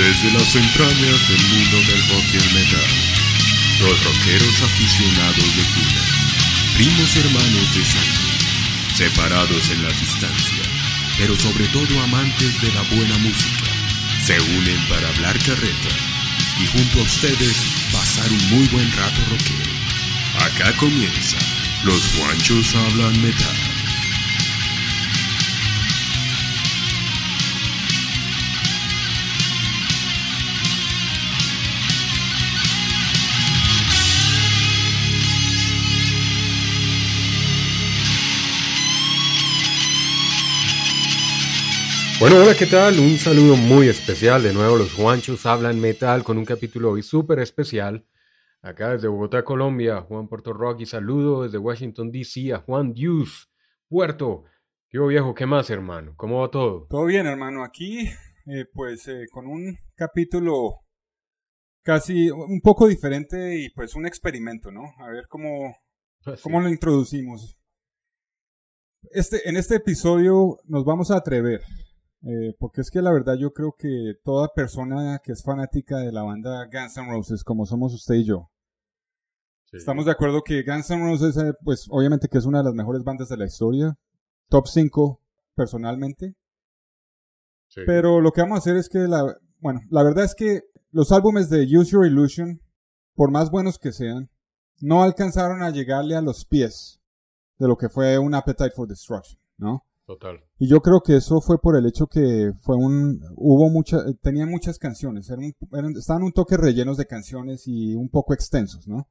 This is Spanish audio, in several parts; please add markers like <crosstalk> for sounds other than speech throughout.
Desde las entrañas del mundo del rock y el metal, los rockeros aficionados de cuna, primos hermanos de sangre, separados en la distancia, pero sobre todo amantes de la buena música, se unen para hablar carreta y junto a ustedes pasar un muy buen rato rockero. Acá comienza, los guanchos hablan metal. Bueno, hola, ¿qué tal? Un saludo muy especial. De nuevo, los Juanchos hablan metal con un capítulo hoy súper especial. Acá desde Bogotá, Colombia, Juan Puerto Rock y saludo desde Washington, D.C. a Juan Diuz, Puerto. ¿Qué viejo? ¿Qué más, hermano? ¿Cómo va todo? Todo bien, hermano. Aquí, eh, pues, eh, con un capítulo casi un poco diferente y pues un experimento, ¿no? A ver cómo, cómo lo introducimos. Este, en este episodio nos vamos a atrever, eh, porque es que la verdad yo creo que toda persona que es fanática de la banda Guns N' Roses, como somos usted y yo, estamos de acuerdo que Guns N' Roses, eh, pues obviamente que es una de las mejores bandas de la historia, top 5 personalmente, Sí. pero lo que vamos a hacer es que, la, bueno, la verdad es que los álbumes de Use Your Illusion, por más buenos que sean, no alcanzaron a llegarle a los pies de lo que fue un Appetite for Destruction, ¿no? Total. Y yo creo que eso fue por el hecho que fue un, hubo muchas, tenían muchas canciones, eran, eran- estaban un toque rellenos de canciones y un poco extensos, ¿no?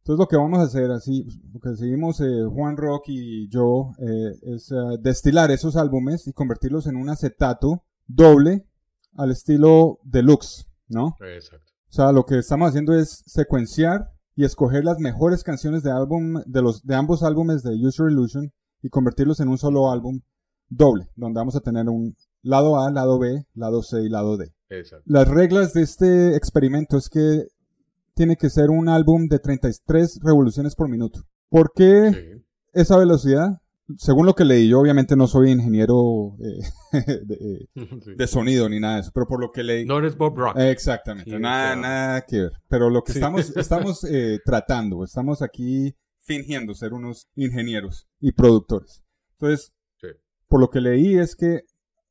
Entonces lo que vamos a hacer, así, lo que decidimos eh, Juan Rock y yo, eh, es eh, destilar esos álbumes y convertirlos en un acetato doble al estilo deluxe, ¿no? Exacto. O sea, lo que estamos haciendo es secuenciar y escoger las mejores canciones de álbum de los de ambos álbumes de Use Your Illusion y convertirlos en un solo álbum doble, donde vamos a tener un lado A, lado B, lado C y lado D. Exacto. Las reglas de este experimento es que tiene que ser un álbum de 33 revoluciones por minuto. ¿Por qué Sí. esa velocidad? Según lo que leí, yo obviamente no soy ingeniero eh, <laughs> de, <laughs> Sí. de sonido ni nada de eso, pero por lo que leí... No eres Bob Rock. Exactamente, Sí, nada, claro. nada que ver. Pero lo que Sí. estamos, estamos <laughs> eh, tratando, estamos aquí fingiendo ser unos ingenieros y productores. Entonces, Sí. por lo que leí es que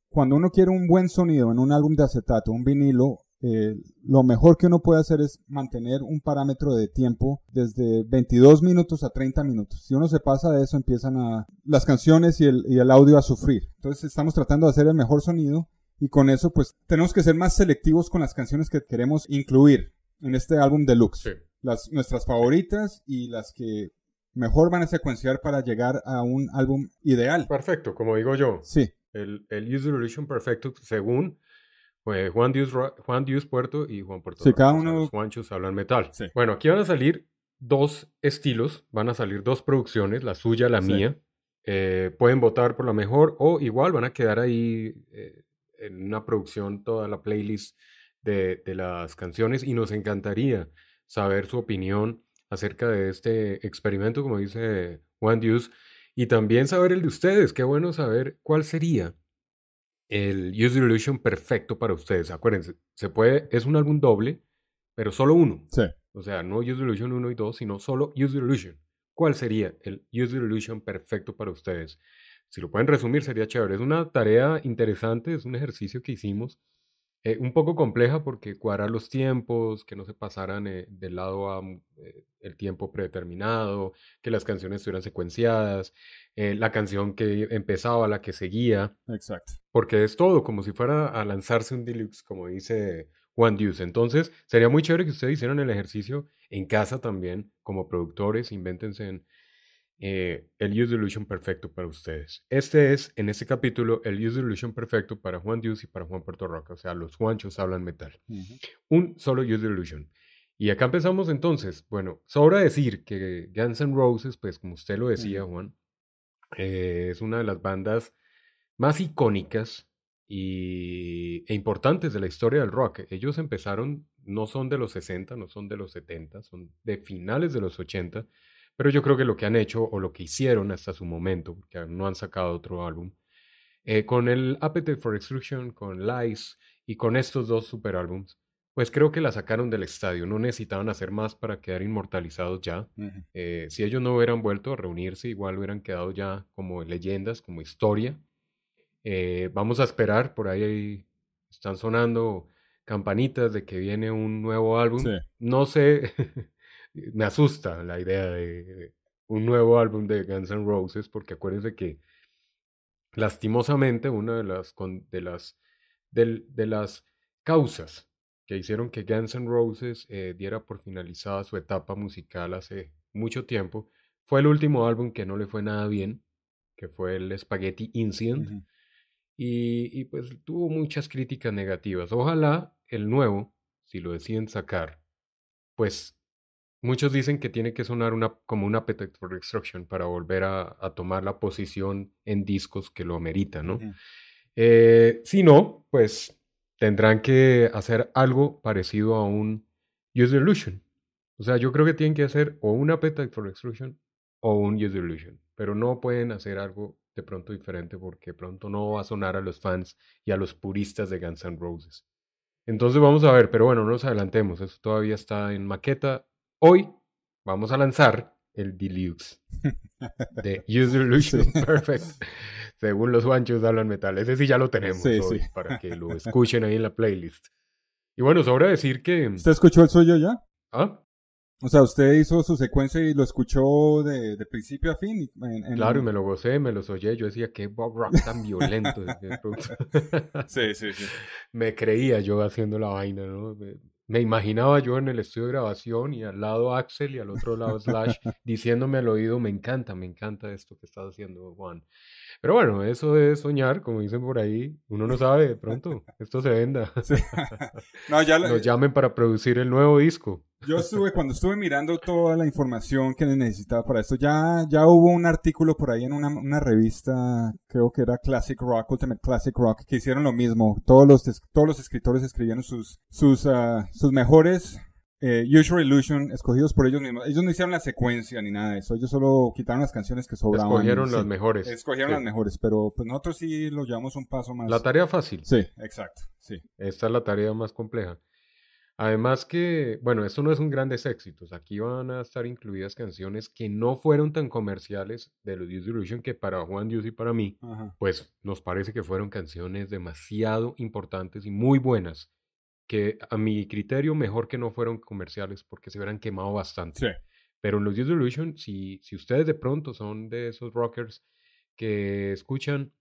cuando uno quiere un buen sonido en un álbum de acetato, un vinilo, eh, lo mejor que uno puede hacer es mantener un parámetro de tiempo desde 22 minutos a 30 minutos. Si uno se pasa de eso, empiezan a las canciones y el, y el audio a sufrir. Entonces estamos tratando de hacer el mejor sonido y con eso pues tenemos que ser más selectivos con las canciones que queremos incluir en este álbum deluxe. Sí. Las, nuestras favoritas y las que mejor van a secuenciar para llegar a un álbum ideal. Perfecto, como digo yo. Sí, El, el Use Illusion perfecto según eh, Juan, Dios, Juan Dios Puerto y Juan Puerto Sí, cada uno- Los Juanchos hablan metal. Sí. Bueno, aquí van a salir dos estilos, van a salir dos producciones, la suya, la Sí. mía. Eh, pueden votar por la mejor o igual van a quedar ahí eh, en una producción toda la playlist de, de las canciones y nos encantaría saber su opinión acerca de este experimento, como dice Juan Dios, y también saber el de ustedes. Qué bueno saber cuál sería el Use Your Illusion perfecto para ustedes. Acuérdense, se puede, es un álbum doble, pero solo uno. sí. O sea, no Use Your Illusion 1 y 2, sino solo Use Your Illusion. ¿Cuál sería el Use Your Illusion perfecto para ustedes? Si lo pueden resumir, sería chévere. Es una tarea interesante, es un ejercicio que hicimos eh, un poco compleja porque cuadrar los tiempos, que no se pasaran eh, del lado a mm, eh, el tiempo predeterminado, que las canciones estuvieran secuenciadas, la canción que empezaba, la que seguía. Exacto. Porque es todo, como si fuera a lanzarse un deluxe, como dice Juan Deuce. Entonces, sería muy chévere que ustedes hicieran el ejercicio en casa también, como productores, invéntense en eh, el Use Illusion perfecto para ustedes. Este es, en este capítulo, el Use Illusion perfecto para Juan Dios y para Juan Puerto Roca. O sea, los Juanchos hablan metal. Un solo Use Illusion. Y acá empezamos entonces. Bueno, sobra decir que Guns N' Roses, pues como usted lo decía, Juan, eh, es una de las bandas más icónicas y, e importantes de la historia del rock. Ellos empezaron, no son de los 60, no son de los 70, son de finales de los 80 pero yo creo que lo que han hecho o lo que hicieron hasta su momento, porque no han sacado otro álbum, eh, con el Appetite for Destruction, con Lies y con estos dos super álbums, pues creo que la sacaron del estadio. No necesitaban hacer más para quedar inmortalizados ya. Eh, si ellos no hubieran vuelto a reunirse, igual hubieran quedado ya como leyendas, como historia. Eh, vamos a esperar, por ahí están sonando campanitas de que viene un nuevo álbum. No sé <laughs> me asusta la idea de un nuevo álbum de Guns N' Roses, porque acuérdense que lastimosamente una de las, de las, de, las causas que hicieron que Guns N' Roses eh, diera por finalizada su etapa musical hace mucho tiempo fue el último álbum que no le fue nada bien, que fue el Spaghetti Incident, y, y pues tuvo muchas críticas negativas. Ojalá el nuevo, si lo deciden sacar, pues Muchos dicen que tiene que sonar una, como una Appetite for Destruction para volver a, tomar la posición en discos que lo amerita, ¿no? Eh, si no, pues tendrán que hacer algo parecido a un Use Illusion. O sea, yo creo que tienen que hacer o un Appetite for Destruction o un Use Illusion, pero no pueden hacer algo de pronto diferente porque pronto no va a sonar a los fans y a los puristas de Guns N' Roses. Entonces vamos a ver, pero bueno, no nos adelantemos, eso todavía está en maqueta Hoy vamos a lanzar el Deluxe <laughs> de User Illusion Perfect. Según los guanchos hablan metal. Ese sí ya lo tenemos hoy para que lo escuchen ahí en la playlist. Y bueno, sobra decir que. ¿Usted escuchó el suyo ya? ¿Ah? O sea, usted hizo su secuencia y lo escuchó de, principio a fin. claro, y me lo gocé, me los oye. Yo decía, qué Bob Rock tan violento. <laughs> <laughs> sí, sí, sí. Me creía yo haciendo la vaina, ¿no? Me imaginaba yo en el estudio de grabación y al lado Axel y al otro lado Slash <laughs> diciéndome al oído, me encanta, me encanta esto que estás haciendo, Juan. Pero bueno, eso de soñar, como dicen por ahí, uno no sabe, de pronto, esto se venda. <laughs> no, ya <laughs> Nos llamen para producir el nuevo disco. Yo estuve, cuando estuve mirando toda la información que necesitaba para esto, ya, ya hubo un artículo por ahí en una, una revista, creo que era Classic Rock, Ultimate Classic Rock, que hicieron lo mismo. Todos los, todos los escritores escribieron sus, sus, ah, sus mejores eh, Usual Illusion escogidos por ellos mismos. Ellos no hicieron la secuencia ni nada de eso. Ellos solo quitaron las canciones que sobraban. Escogieron las mejores. Escogieron las mejores, pero pues nosotros sí lo llevamos un paso más. La tarea fácil. Sí, exacto. Sí. Esta es la tarea más compleja. Además que, bueno, esto no es un grandes éxitos. Aquí van a estar incluidas canciones que no fueron tan comerciales de los Use Illusion que para Juan Dios y para mí, pues nos parece que fueron canciones demasiado importantes y muy buenas que a mi criterio mejor que no fueron comerciales porque se hubieran quemado bastante. Pero en los Use Illusion, si, si ustedes de pronto son de esos rockers que escuchan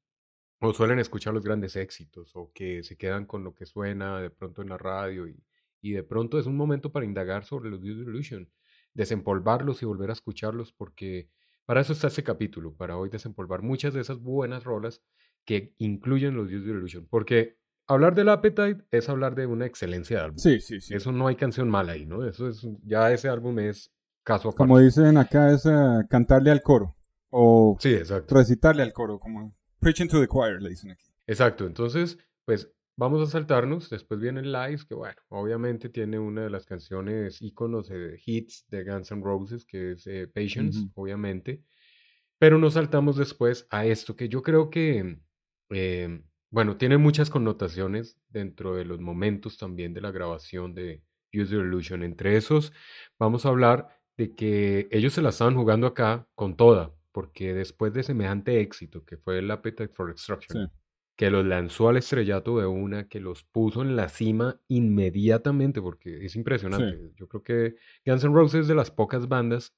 o suelen escuchar los grandes éxitos o que se quedan con lo que suena de pronto en la radio y, y de pronto es un momento para indagar sobre los Use Illusion, desempolvarlos y volver a escucharlos porque para eso está este capítulo, para hoy desempolvar muchas de esas buenas rolas que incluyen los Use Illusion, porque hablar del Appetite es hablar de una excelencia de álbum. Sí, sí, sí. Eso no hay canción mala ahí, ¿no? Eso es, ya ese álbum es caso aparte. Como dicen acá, es eh, cantarle al coro. O sí, exacto. recitarle al coro, como preaching to the choir, le dicen aquí. Exacto, entonces, pues vamos a saltarnos. Después viene Live, que bueno, obviamente tiene una de las canciones íconos de hits de Guns N' Roses, que es eh, Patience, obviamente. Pero nos saltamos después a esto, que yo creo que eh, bueno, tiene muchas connotaciones dentro de los momentos también de la grabación de User Illusion. Entre esos, vamos a hablar de que ellos se la estaban jugando acá con toda, porque después de semejante éxito que fue el Appetite for Destruction, que los lanzó al estrellato de una, que los puso en la cima inmediatamente, porque es impresionante. Yo creo que Guns N' Roses es de las pocas bandas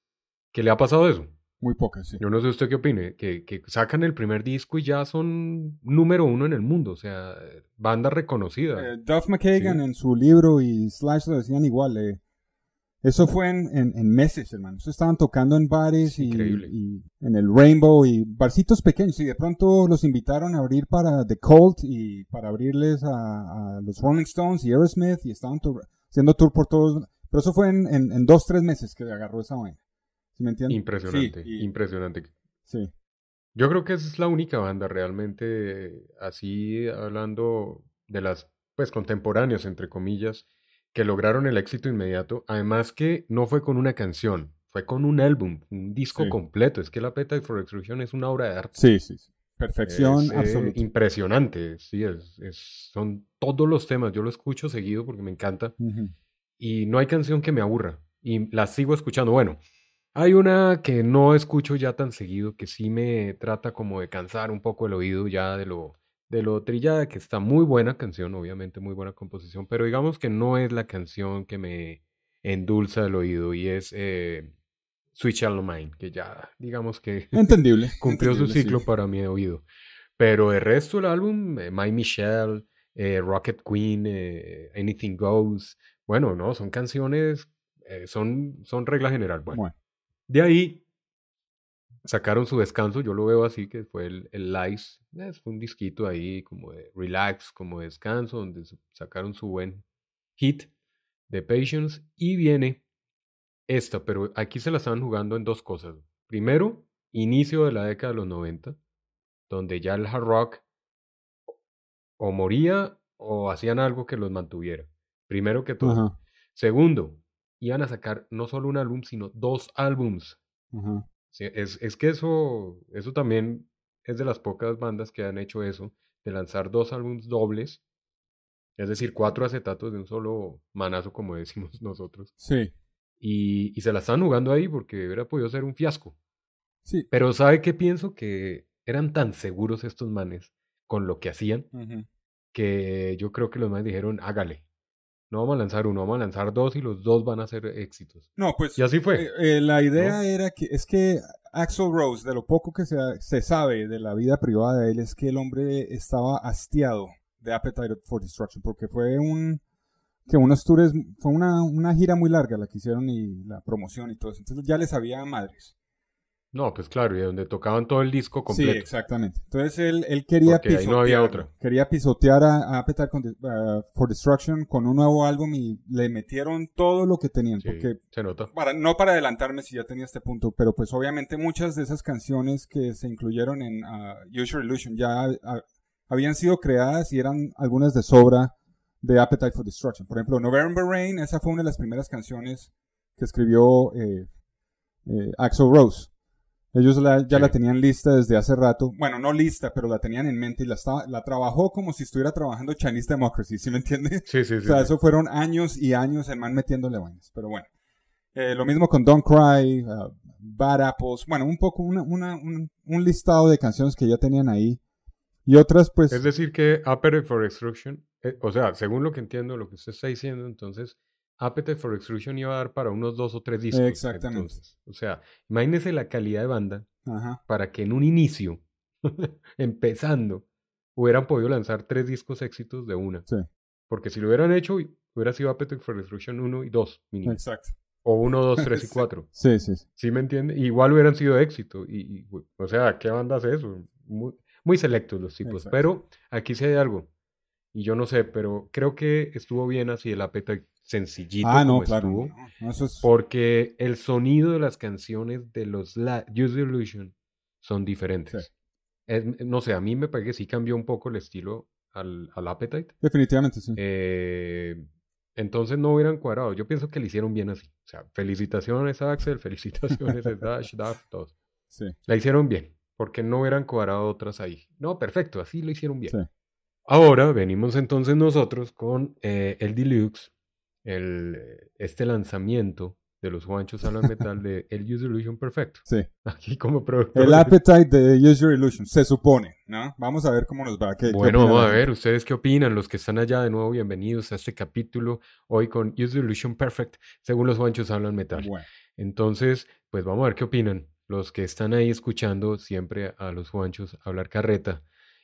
que le ha pasado eso. Muy pocas, sí. Yo no sé usted qué opine, que, que, sacan el primer disco y ya son número uno en el mundo, o sea, banda reconocida. Eh, Duff McKagan en su libro y Slash lo decían igual, eh, eso fue en, en, meses, hermano. estaban tocando en bares y, en el Rainbow y barcitos pequeños. Y de pronto los invitaron a abrir para The Cult y para abrirles a, los Rolling Stones y Aerosmith y estaban haciendo tour por todos. Pero eso fue en, en, dos, tres meses que agarró esa vaina. ¿Sí me entiendes? Impresionante, impresionante. Sí. Yo creo que esa es la única banda realmente, así hablando de las, pues, contemporáneos, entre comillas, que lograron el éxito inmediato. Además que no fue con una canción, fue con un álbum, un disco completo. Es que la Appetite for Extrusion es una obra de arte. Sí, sí, Perfección es, eh, absoluta. impresionante, sí, es, son todos los temas. Yo lo escucho seguido porque me encanta. Y no hay canción que me aburra. Y la sigo escuchando. Bueno, hay una que no escucho ya tan seguido, que sí me trata como de cansar un poco el oído ya de lo de lo trillada, que está muy buena canción, obviamente muy buena composición, pero digamos que no es la canción que me endulza el oído y es eh, Switch All Mine, que ya digamos que entendible, <laughs> cumplió su ciclo para mi oído. Pero el resto del álbum, eh, My Michelle, eh, Rocket Queen, Anything Goes, bueno, no, son canciones, son, son regla general. bueno. De ahí sacaron su descanso, yo lo veo así, que fue el, el Lice, fue un disquito ahí como de relax, como de descanso, donde sacaron su buen hit de Patience y viene esta, pero aquí se la estaban jugando en dos cosas. Primero, inicio de la década de los 90, donde ya el hard rock o moría o hacían algo que los mantuviera. Primero que todo. Segundo, iban a sacar no solo un álbum, sino dos álbums es, es, que eso, eso también es de las pocas bandas que han hecho eso, de lanzar dos álbumes dobles, es decir, cuatro acetatos de un solo manazo, como <laughs> decimos nosotros. Sí. Y, y se la están jugando ahí porque hubiera podido ser un fiasco. Sí. Pero ¿sabe qué pienso? Que eran tan seguros estos manes con lo que hacían que yo creo que los manes dijeron, hágale. No vamos a lanzar uno, vamos a lanzar dos y los dos van a ser éxitos. No, pues. Y así fue. Eh, eh, la idea era que, es que Axel Rose, de lo poco que se, se, sabe de la vida privada de él, es que el hombre estaba hastiado de Appetite for Destruction, porque fue un. que unos tours, fue una, una gira muy larga la que hicieron y la promoción y todo eso. Entonces ya les había madres. No, pues claro, y donde tocaban todo el disco completo. Sí, exactamente. Entonces él, él quería pisotear. no había otra. Quería pisotear a, Appetite uh, for Destruction con un nuevo álbum y le metieron todo lo que tenían. porque se nota. Para, no para adelantarme si ya tenía este punto, pero pues obviamente muchas de esas canciones que se incluyeron en uh, Usual Illusion ya uh, habían sido creadas y eran algunas de sobra de Appetite for Destruction. Por ejemplo, November Rain, esa fue una de las primeras canciones que escribió eh, eh, Axel Rose. Ellos ya la tenían lista desde hace rato. Bueno, no lista, pero la tenían en mente y la, estaba, la trabajó como si estuviera trabajando Chinese Democracy, ¿sí me entiende? Sí, sí, sí. O sea, eso fueron años y años el man metiéndole vainas. Pero bueno. Eh, lo mismo con Don't Cry, uh, Bad Apples. Bueno, un poco una, una, un, listado de canciones que ya tenían ahí. Y otras, pues. Es decir, que Appetite for Extruction, eh, o sea, según lo que entiendo, lo que usted está diciendo, entonces Appetite for Extrusion iba a dar para unos dos o tres discos. Exactamente. o sea, imagínese la calidad de banda para que en un inicio, <laughs> empezando, hubieran podido lanzar tres discos éxitos de una. Sí. Porque si lo hubieran hecho, hubiera sido Appetite for Destruction 1 y 2, Exacto. O 1, 2, 3 y 4. sí, sí, sí. ¿Sí me entiende? Igual hubieran sido éxito. Y, o sea, ¿qué banda hace eso? Muy, muy selectos los tipos. Pero aquí sí hay algo. Y yo no sé, pero creo que estuvo bien así el Appetite sencillito ah, no, claro, porque el sonido de las canciones de los la Use Illusion son diferentes. no sé, a mí me parece que sí cambió un poco el estilo al, al Appetite. Definitivamente, sí. Eh, entonces no hubieran cuadrado. Yo pienso que le hicieron bien así. O sea, felicitaciones a Axel, felicitaciones a <laughs> Dash, Daft, todos. Sí. La hicieron bien, porque no hubieran cuadrado otras ahí. No, perfecto, así lo hicieron bien. Ahora venimos entonces nosotros con eh, el Deluxe el, este lanzamiento de los Juanchos Hablan Metal de <laughs> El User Illusion Perfecto. Sí. Aquí como productor. El appetite de User Illusion, se supone, ¿no? Vamos a ver cómo nos va. ¿Qué, Bueno, vamos la a ver, ustedes qué opinan, los que están allá de nuevo, bienvenidos a este capítulo, hoy con User Illusion Perfect, según los Juanchos Hablan Metal. Bueno, Entonces, pues vamos a ver qué opinan los que están ahí escuchando siempre a los Juanchos hablar carreta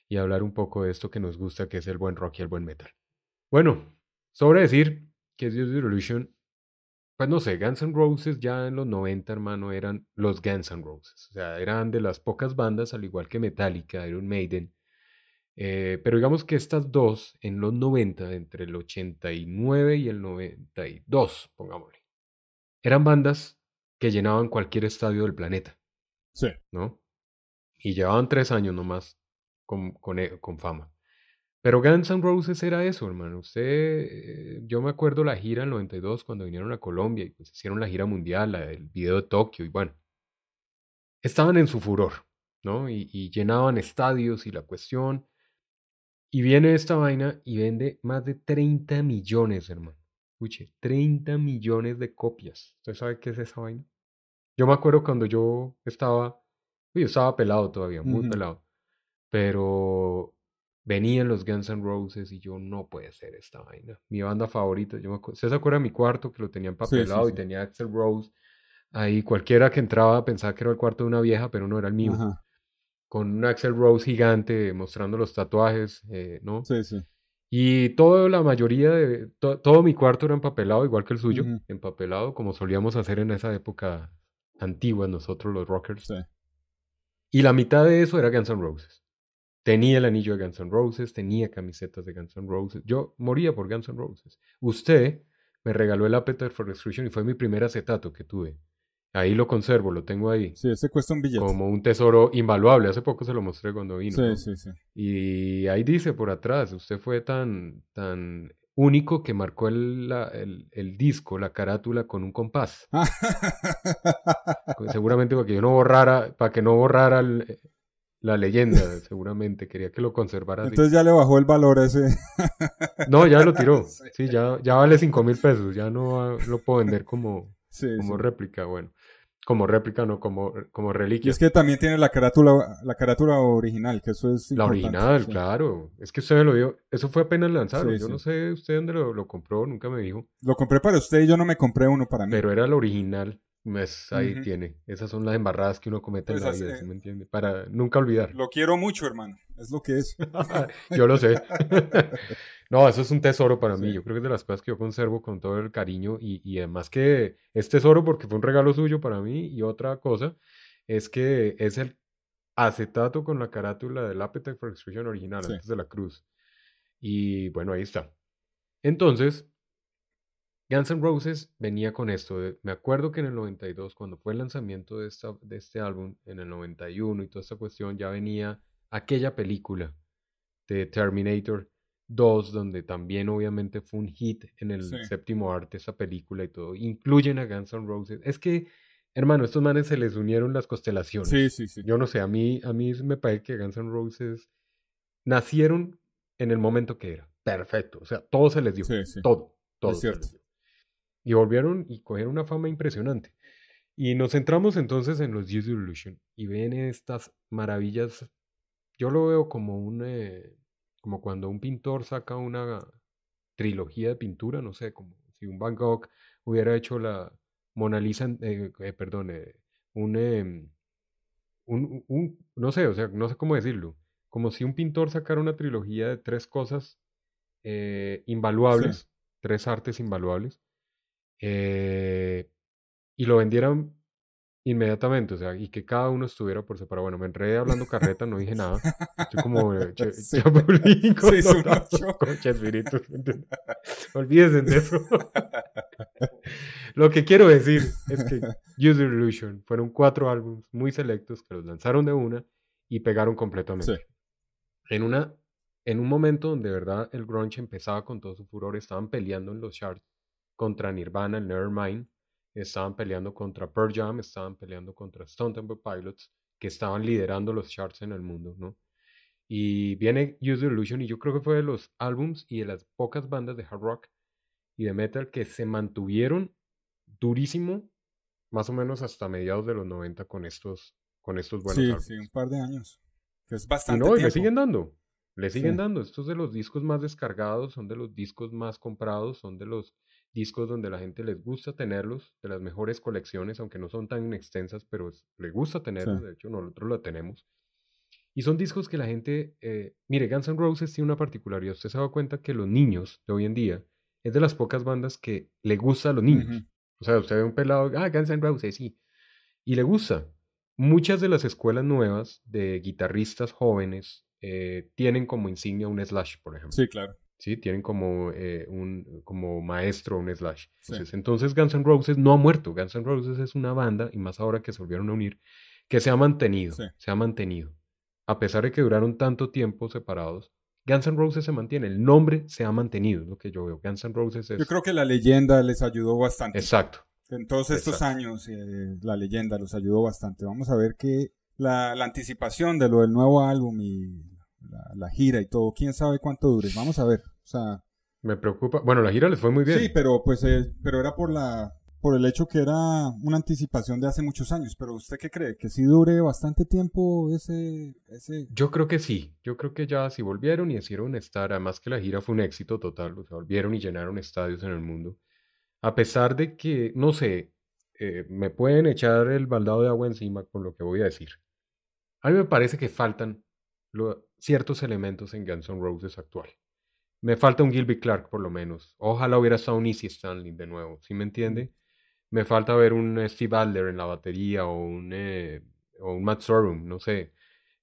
y hablar un poco de esto que nos gusta, que es el buen rock y el buen metal. Bueno, sobre decir que es User Illusion, pues no sé, Guns N' Roses ya en los 90, hermano, eran los Guns N' Roses. O sea, eran de las pocas bandas, al igual que Metallica, Iron Maiden. Eh, pero digamos que estas dos, en los 90, entre el 89 y el 92, pongámosle, eran bandas que llenaban cualquier estadio del planeta, sí. ¿no? Y llevaban tres años nomás con, con, e- con fama. Pero Guns N' Roses era eso, hermano. Usted, eh, yo me acuerdo la gira en el 92 cuando vinieron a Colombia y pues hicieron la gira mundial, la- el video de Tokio y bueno, estaban en su furor, ¿no? Y, y llenaban estadios y la cuestión. Y viene esta vaina y vende más de 30 millones, hermano. Escuche, 30 millones de copias. ¿Usted sabe qué es esa vaina? Yo me acuerdo cuando yo estaba, yo estaba pelado todavía, muy Ujú. pelado. Pero venían los Guns N' Roses y yo no puede ser esta vaina. Mi banda favorita, yo me acuerdo, ¿usted se acuerda de mi cuarto que lo tenía sí, empapelado y tenía Axel Rose? Ahí cualquiera que entraba pensaba que era el cuarto de una vieja, pero no era el mío. Ajá. Con un Axel Rose gigante mostrando los tatuajes, eh, ¿no? Sí, sí. Y toda la mayoría de, to- todo mi cuarto era empapelado, igual que el suyo, Ujú. empapelado, como solíamos hacer en esa época antigua nosotros los rockers. Sí. Y la mitad de eso era Guns N' Roses. Tenía el anillo de Guns N' Roses, tenía camisetas de Guns N' Roses. Yo moría por Guns N' Roses. Usted me regaló el Appetite for Destruction y fue mi primer acetato que tuve. Ahí lo conservo, lo tengo ahí. Sí, ese cuesta un billete. Como un tesoro invaluable. Hace poco se lo mostré cuando vino. Sí, ¿no? sí, sí. Y ahí dice por atrás, usted fue tan, tan único que marcó el, la- el, el disco, la carátula con un compás. <laughs> Seguramente para que yo no borrara, para que no borrara el- la leyenda, seguramente. Quería que lo conservara así. Entonces ya le bajó el valor a ese. No, ya lo tiró. <laughs> Sí. Sí, ya, ya vale cinco mil pesos. Ya no lo puedo vender como, Sí, como sí. réplica, bueno. Como réplica, no, como, como Y reliquia. es que también tiene la carátula, la carátula original, que eso es La original, claro. Es que usted me lo dio. Eso fue apenas lanzado. Yo no sé usted dónde lo, lo compró, nunca me dijo. Lo compré para usted y yo no me compré uno para mí. Pero era la original. Pues ahí Ujú. tiene. Esas son las embarradas que uno comete Pues en la vida, ¿sí me entiende? Para nunca olvidar. Lo quiero mucho, hermano. Es lo que es. <laughs> Yo lo sé. <laughs> No, eso es un tesoro para mí. Sí. Yo creo que es de las cosas que yo conservo con todo el cariño y, y además que es tesoro porque fue un regalo suyo para mí y otra cosa es que es el acetato con la carátula del Appetite for Destruction original Sí. antes de la cruz. Y bueno, ahí está. Entonces, Guns N' Roses venía con esto. de- me acuerdo que en el 92, cuando fue el lanzamiento de, esta, de este álbum, en el 91 y toda esta cuestión, ya venía aquella película de Terminator 2, donde también obviamente fue un hit en el Sí. séptimo arte esa película y todo. Incluyen a Guns N' Roses. Es que, hermano, estos manes se les unieron las constelaciones. Sí, sí, sí. Yo no sé, a mí, a mí me parece que Guns N' Roses nacieron en el momento que era. Perfecto. O sea, todo se les dio. Sí, sí. Todo. Todo Es se les cierto. Y volvieron y cogieron una fama impresionante. Y nos centramos entonces en los Use Illusion. Y ven estas maravillas. Yo lo veo como un. eh, como cuando un pintor saca una trilogía de pintura, no sé, como si un Van Gogh hubiera hecho la Mona Lisa, eh, eh, perdón, eh, un, em, un, un- no sé, o sea, no sé cómo decirlo, como si un pintor sacara una trilogía de tres cosas eh, invaluables, tres artes invaluables, eh, y lo vendieran inmediatamente, o sea, y que cada uno estuviera por separado. Bueno, me enredé hablando carreta, no dije nada. Estoy como eh, <laughs> che- Sí. Chapulín <laughs> Sí, <laughs> con Chespirito, ¿me entiendes? Olvídense de eso. Lo que quiero decir es que User Illusion fueron cuatro álbumes muy selectos que los lanzaron de una y pegaron completamente. Sí. En, una, en un momento donde de verdad el grunge empezaba con todo su furor, estaban peleando en los charts contra Nirvana, el Nevermind, estaban peleando contra Pearl Jam, estaban peleando contra Stone Temple Pilots, que estaban liderando los charts en el mundo, ¿no? Y viene User Illusion y yo creo que fue de los álbums y de las pocas bandas de hard rock y de metal que se mantuvieron durísimo, más o menos hasta mediados de los 90 con estos, con estos buenos Sí, sí, un par de años. Que es bastante y no, tiempo. le siguen dando. Le siguen Sí. dando. Estos de los discos más descargados, son de los discos más comprados, son de los discos donde la gente les gusta tenerlos, de las mejores colecciones, aunque no son tan extensas, pero es- le gusta tenerlos. Sí. De hecho, nosotros lo tenemos. Y son discos que la gente, eh, mire, Guns N' Roses tiene una particularidad. Usted se ha dado cuenta que los niños de hoy en día es de las pocas bandas que le gusta a los niños. O sea, usted ve un pelado, ah, Guns N' Roses, sí. Y le gusta. Muchas de las escuelas nuevas de guitarristas jóvenes eh, tienen como insignia un Slash, por ejemplo. Sí, claro. Sí, tienen como, eh, un, como maestro un Slash. Sí. Entonces, entonces Guns N' Roses no ha muerto. Guns N' Roses es una banda, y más ahora que se volvieron a unir, que se ha mantenido. Sí. Se ha mantenido. A pesar de que duraron tanto tiempo separados, Guns N' Roses se mantiene. El nombre se ha mantenido, lo que yo veo. Guns N' Roses es... Yo creo que la leyenda les ayudó bastante. Exacto. En todos estos Exacto. años, eh, la leyenda los ayudó bastante. Vamos a ver que la, la anticipación de lo del nuevo álbum y la, la gira y todo, quién sabe cuánto dure. Vamos a ver. O sea, Me preocupa. Bueno, la gira les fue muy bien. sí, pero pues, eh, pero era por la, por el hecho que era una anticipación de hace muchos años. Pero usted qué cree, que sí dure bastante tiempo ese, ese. Yo creo que sí. Yo creo que ya si volvieron y hicieron estar, además que la gira fue un éxito total, o sea, volvieron y llenaron estadios en el mundo. A pesar de que, no sé, eh, me pueden echar el baldado de agua encima con lo que voy a decir. A mí me parece que faltan lo- ciertos elementos en Guns N' Roses actual. Me falta un Gilby Clark por lo menos. Ojalá hubiera estado un Easy Stanley de nuevo, ¿sí me entiende? Me falta ver un eh, Steve Adler en la batería o un, eh, o un Matt Sorum, no sé.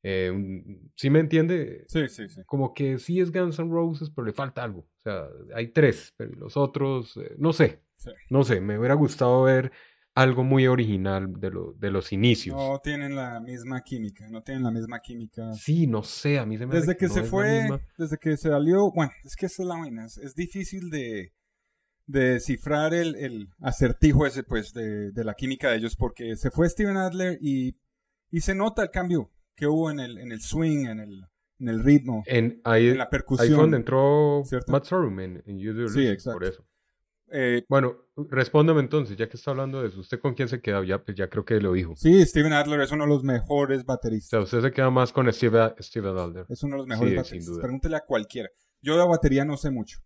Eh, un- ¿sí me entiende? Sí, sí, sí. Como que sí es Guns N' Roses, pero le falta algo. O sea, hay tres, pero los otros, eh, no sé. Sí. No sé, me hubiera gustado ver algo muy original de, lo- de los inicios. No tienen la misma química, no tienen la misma química. Sí, no sé, a mí se me Desde que no se fue, desde que se salió, bueno, es que esa es la vaina, es, es difícil de, de descifrar el, el acertijo ese, pues, de, de la química de ellos, porque se fue Steven Adler y, y se nota el cambio que hubo en el, en el swing, en el, en el ritmo, En, ahí, en la ahí percusión. fue donde entró ¿cierto? Matt Sorum en, en You Do Sí, exacto. por eso. Eh, Bueno, respóndame entonces, ya que está hablando de eso, ¿usted con quién se queda? Ya, pues ya creo que lo dijo. sí, Steven Adler es uno de los mejores O bateristas. sea, usted se queda más con Steve, Steven Adler. Es uno de los mejores Sí, sin bateristas. duda. Pregúntele a cualquiera. Yo de batería no sé mucho,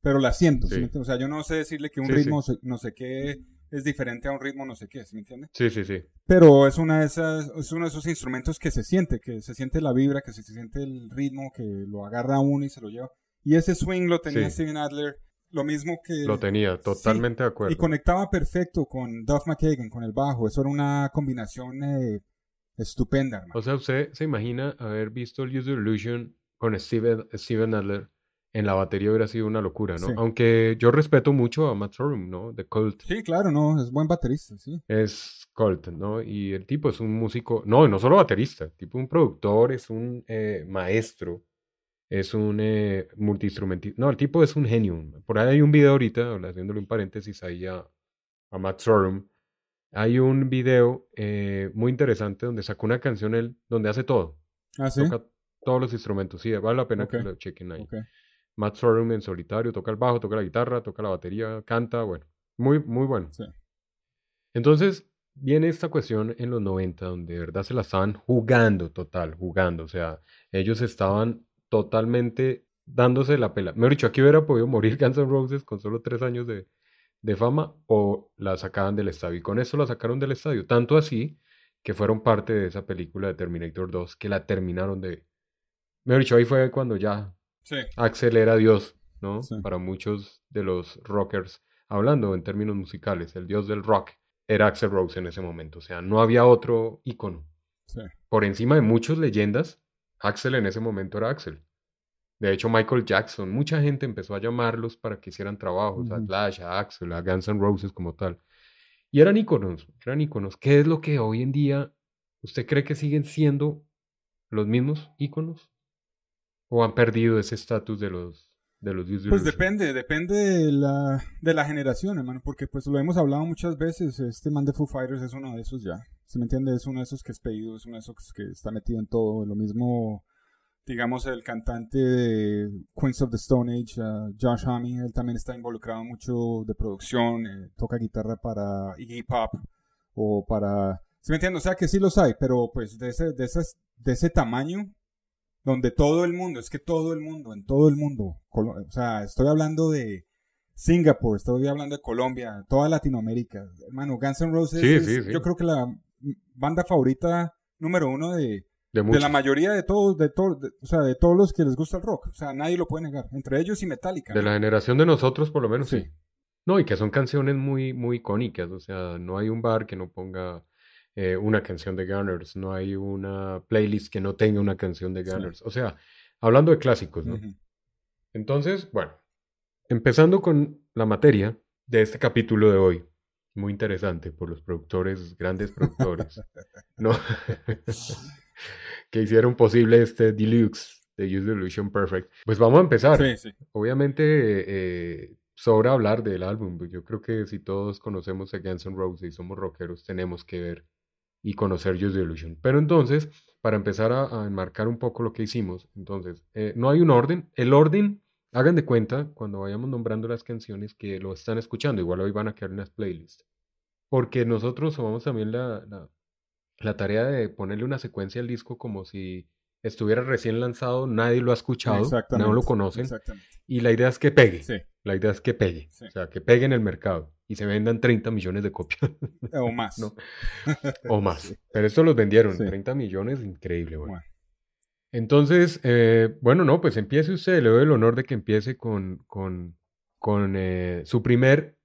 pero la siento. ¿sí Sí. O sea, yo no sé decirle que un Sí, ritmo no sé qué es diferente a un ritmo no sé qué, ¿sí me entiende? Sí, sí, sí. Pero es una de esas, es uno de esos instrumentos que se siente, que se siente la vibra, que se siente el ritmo, que lo agarra a uno y se lo lleva. Y ese swing lo tenía Sí. Steven Adler, lo mismo que Lo tenía, totalmente de acuerdo. y conectaba perfecto con Duff McKagan, con el bajo. Eso era una combinación eh, estupenda, hermano. O sea, usted se imagina haber visto el Use Illusion con Steven, Steven Adler en la batería hubiera sido una locura, ¿no? Sí. Aunque yo respeto mucho a Matt Sorum, ¿no? De Cult. Sí, claro, no, es buen baterista, sí. Es Cult, ¿no? Y el tipo es un músico, no, no solo baterista, el tipo un productor, es un eh, maestro, es un eh, multiinstrumentista. No, el tipo es un genio. Por ahí hay un video ahorita, haciéndole un paréntesis ahí a, a Matt Sorum. Hay un video eh, muy interesante donde sacó una canción él, donde hace todo. Ah, sí. Toca todos los instrumentos. Sí, vale la pena que lo chequen ahí. Matt Sorum en solitario, toca el bajo, toca la guitarra, toca la batería, canta, bueno, muy, muy bueno. Sí. Entonces, viene esta cuestión en los 90, donde de verdad se la estaban jugando total, jugando. O sea, ellos estaban totalmente dándose la pela. Me dicho, aquí hubiera podido morir <laughs> Guns N' Roses con solo tres años de, de fama o la sacaban del estadio. Y con eso la sacaron del estadio. Tanto así que fueron parte de esa película de Terminator 2, que la terminaron de... Me dicho, ahí fue cuando ya Sí. Axel era Dios, ¿no? Sí. Para muchos de los rockers, hablando en términos musicales, el dios del rock era Axel Rose en ese momento. O sea, no había otro ícono. Sí. Por encima de muchas leyendas, Axel en ese momento era Axel. De hecho, Michael Jackson, mucha gente empezó a llamarlos para que hicieran trabajos, a Ujú. Slash, a Axel, a Guns N' Roses como tal. Y eran íconos, eran íconos. ¿Qué es lo que hoy en día usted cree que siguen siendo los mismos íconos? ¿O han perdido ese estatus de los de los Pues depende, depende de la, de la generación, hermano, porque pues lo hemos hablado muchas veces, este man de Foo Fighters es uno de esos ya, si me entiende? Es uno de esos que es pedido, es uno de esos que está metido en todo, lo mismo digamos, el cantante de Queens of the Stone Age, uh, Josh Homme, él también está involucrado mucho de producción, eh, toca guitarra para Iggy Pop o para... ¿Sí me entiendo? O sea que sí los hay, pero pues de ese, de ese, de ese tamaño, donde todo el mundo, es que todo el mundo, en todo el mundo, o sea, estoy hablando de Singapur, estoy hablando de Colombia, toda Latinoamérica, hermano, Guns N' Roses, es, yo creo que la banda favorita número uno de, de, la mayoría de todos, de, todo, o sea, de todos los que les gusta el rock. O sea, nadie lo puede negar. Entre ellos y Metallica. De la generación de nosotros, por lo menos, sí. No, y que son canciones muy, muy icónicas. O sea, no hay un bar que no ponga eh, una canción de Gunners. No hay una playlist que no tenga una canción de Gunners. O sea, hablando de clásicos, ¿no? Entonces, bueno, empezando con la materia de este capítulo de hoy. Muy interesante por los productores, grandes productores. <laughs> ¿no? que hicieron posible este deluxe de Use the Illusion Perfect. Pues vamos a empezar. Obviamente eh, sobra hablar del álbum. Pues yo creo que si todos conocemos a Guns N' Roses y somos rockeros, tenemos que ver y conocer Use the Illusion. Pero entonces, para empezar a, enmarcar un poco lo que hicimos, entonces, eh, no hay un orden. El orden, hagan de cuenta, cuando vayamos nombrando las canciones, que lo están escuchando. Igual hoy van a quedar en las playlists. Porque nosotros tomamos también la, la tarea de ponerle una secuencia al disco como si estuviera recién lanzado, nadie lo ha escuchado, no lo conocen. Y la idea es que pegue. La idea es que pegue. O sea, que pegue en el mercado y se vendan 30 millones de copias. O más. <laughs> O más. <laughs> Pero esto los vendieron, 30 millones, increíble, bueno. Entonces, eh, bueno, no, pues empiece usted, le doy el honor de que empiece con, con, con eh, su primer,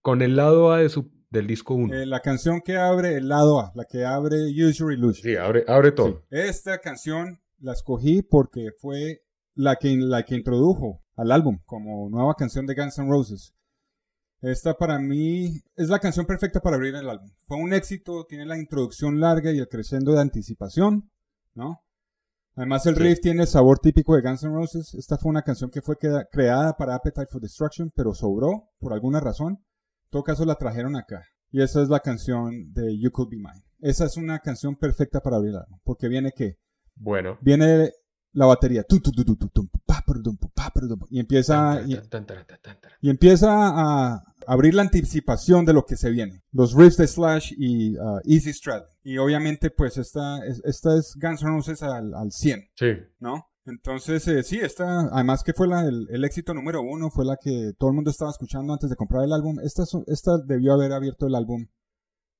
con el lado A de su del disco 1. Eh, la canción que abre el lado A, la que abre Your Illusion. Sí, abre, abre todo. Esta canción la escogí porque fue la que, la que introdujo al álbum como nueva canción de Guns N' Roses. Esta para mí es la canción perfecta para abrir el álbum. Fue un éxito, tiene la introducción larga y el crescendo de anticipación, ¿no? Además el riff tiene el sabor típico de Guns N' Roses. Esta fue una canción que fue creada para Appetite for Destruction, pero sobró por alguna razón todo caso la trajeron acá. Y esa es la canción de You Could Be Mine. Esa es una canción perfecta para abrir álbum. Porque viene que. Bueno. Viene la batería. Y empieza. Y, empieza a abrir la anticipación de lo que se viene. Los riffs de Slash y Easy Strat. Y obviamente, pues esta, esta es Guns N' Roses al, al 100. Sí. ¿No? Entonces, eh, sí, esta, además que fue la, el, éxito número uno, fue la que todo el mundo estaba escuchando antes de comprar el álbum. Esta, esta debió haber abierto el álbum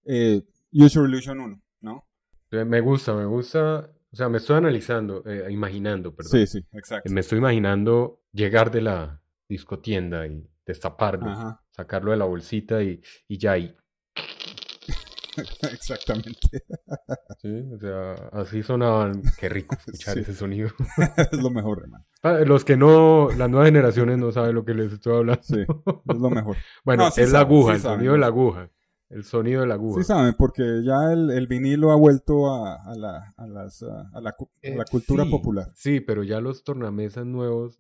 eh, Use Your Illusion 1, ¿no? Me gusta, me gusta. O sea, me estoy analizando, eh, imaginando, perdón. Sí, sí, exacto. Me estoy imaginando llegar de la discotienda y destaparlo, sacarlo de la bolsita y, y ya ahí. Exactamente. <laughs> Sí, o sea, así sonaban. Qué rico <laughs> escuchar ese sonido. <laughs> es lo mejor, hermano. Los que no, las nuevas generaciones no saben lo que les estoy hablando. Sí, es lo mejor. bueno, es la aguja, el sonido de la aguja. El sonido de la aguja. Sí saben, porque ya el, vinilo ha vuelto a, a, la, a, las, a la, la, cultura popular. Sí, pero ya los tornamesas nuevos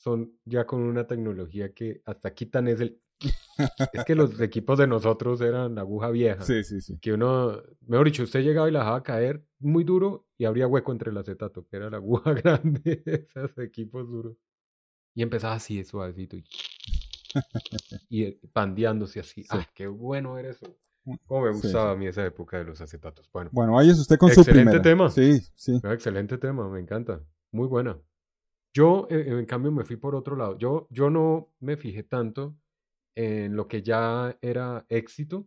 son ya con una tecnología que hasta quitan es el <laughs> es que los equipos de nosotros eran aguja vieja. Sí, sí, sí. Que uno, mejor dicho, usted llegaba y la dejaba caer muy duro y habría hueco entre el acetato, que era la aguja <laughs> grande, esos equipos duros. Y empezaba así, suavecito. Y, <laughs> y eh, pandeándose así. ¡Ah, qué bueno era eso! Cómo me gustaba a mí esa época de los acetatos. Bueno, bueno ahí es usted con su Excelente tema. Sí, sí. excelente tema, me encanta. Muy buena. Yo, eh, en cambio, me fui por otro lado. Yo, yo no me fijé tanto en lo que ya era éxito,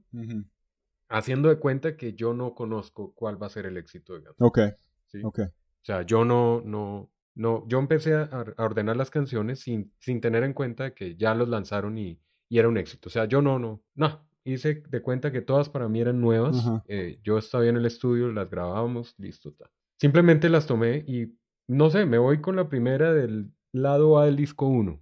haciendo de cuenta que yo no conozco cuál va a ser el éxito. Digamos. Ok. ¿sí? Ok. O sea, yo no, no, no, yo empecé a, ordenar las canciones sin, sin tener en cuenta que ya los lanzaron y, y, era un éxito. O sea, yo no, no, no. Hice de cuenta que todas para mí eran nuevas. Eh, yo estaba en el estudio, las grabábamos, listo. Simplemente las tomé y, no sé, me voy con la primera del lado A del disco 1.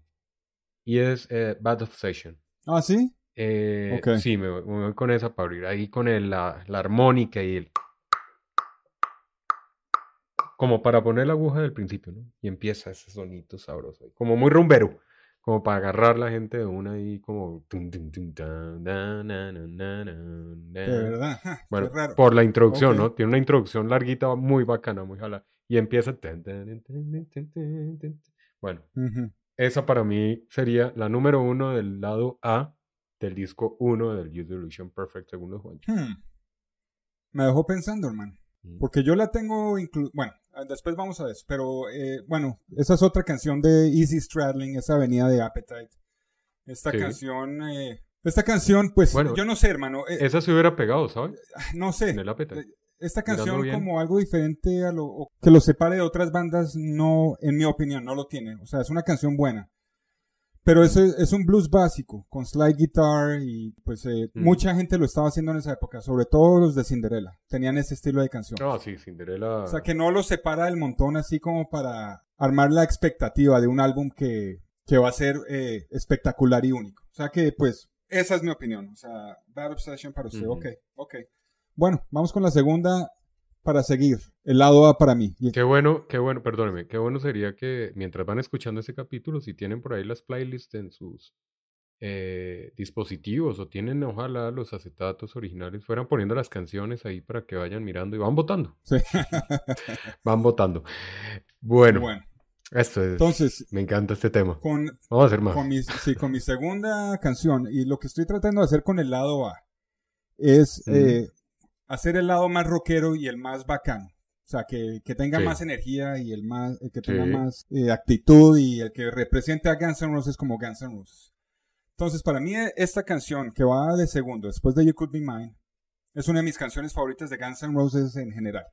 Y es eh, Bad Obsession. ¿Ah, sí? Eh, Sí, me voy, con esa para abrir. Ahí con el, la, la armónica y el... Como para poner la aguja del principio, ¿no? Y empieza ese sonito sabroso. Como muy rumbero. como para agarrar la gente de una y como... De verdad. Bueno, por la introducción. ¿no? Tiene una introducción larguita, muy bacana, muy jala. Y empieza... Bueno, esa para mí sería la número uno del lado A del disco 1 del Use the Illusion Perfect, según los Juancho. Hmm. Me dejó pensando, hermano. Mm. Porque yo la tengo inclu Bueno, ah, después vamos a eso. Pero, eh, bueno, esa es otra canción de Easy Straddling, esa avenida de Appetite. Esta Sí. canción... eh, esta canción, pues, Bueno, yo no sé, hermano. eh, Esa se hubiera pegado, ¿sabes? no sé. En el Appetite. Esta canción como algo diferente a lo que lo separe de otras bandas, no, en mi opinión, no lo tiene. O sea, es una canción buena. Pero es, es un blues básico, con slide guitar y pues eh, Mm. mucha gente lo estaba haciendo en esa época, sobre todo los de Cinderella. Tenían ese estilo de canción. Ah, sí, Cinderella. O sea, que no lo separa del montón así como para armar la expectativa de un álbum que, que va a ser eh, espectacular y único. O sea que, pues, esa es mi opinión. O sea, Bad Obsession para usted. Ujú. Ok, ok. Bueno, vamos con la segunda para seguir. El lado A para mí. Qué bueno, qué bueno, perdóneme, qué bueno sería que mientras van escuchando ese capítulo, si tienen por ahí las playlists en sus eh, dispositivos o tienen ojalá los acetatos originales, fueran poniendo las canciones ahí para que vayan mirando y van votando, Sí. <laughs> van votando. Bueno, bueno, esto es, entonces, me encanta este tema. con, Vamos a hacer más. con mi, sí, con mi segunda canción y lo que estoy tratando de hacer con el lado A es eh, hacer el lado más rockero y el más bacano. O sea, que, que tenga Sí. más energía y el más, el que tenga Sí. más eh, actitud y el que represente a Guns N' Roses como Guns N' Roses. Entonces, para mí, eh, esta canción que va de segundo, después de You Could Be Mine, es una de mis canciones favoritas de Guns N' Roses en general.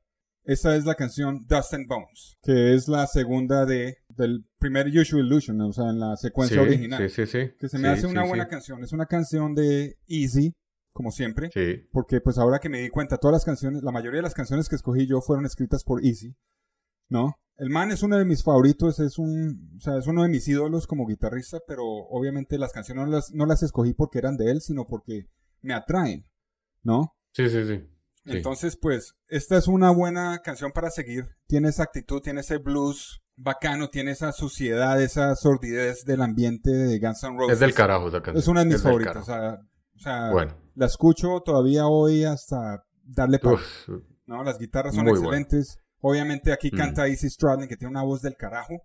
Esta es la canción Dust and Bones, que es la segunda de, del primer Usual Illusion, o sea, en la secuencia Sí, original. sí, sí, sí. Que se me hace una buena canción. Es una canción de Easy, como siempre. Sí, Porque pues ahora que me di cuenta, todas las canciones, la mayoría de las canciones que escogí yo fueron escritas por Easy, ¿no? El man es uno de mis favoritos, es un, o sea, es uno de mis ídolos como guitarrista, pero obviamente las canciones no las, no las escogí porque eran de él, sino porque me atraen, ¿no? sí, sí, sí. Sí. Entonces, pues, esta es una buena canción para seguir. Tiene esa actitud, tiene ese blues bacano, tiene esa suciedad, esa sordidez del ambiente de Guns N' Roses. Es del carajo esa canción. Es una de mis es favoritas. O carajo. sea, o sea, Bueno. La escucho todavía hoy hasta darle pa. Uf, ¿no? Las guitarras son Muy bueno. excelentes. Obviamente aquí Mm. canta Easy Stradlin, que tiene una voz del carajo,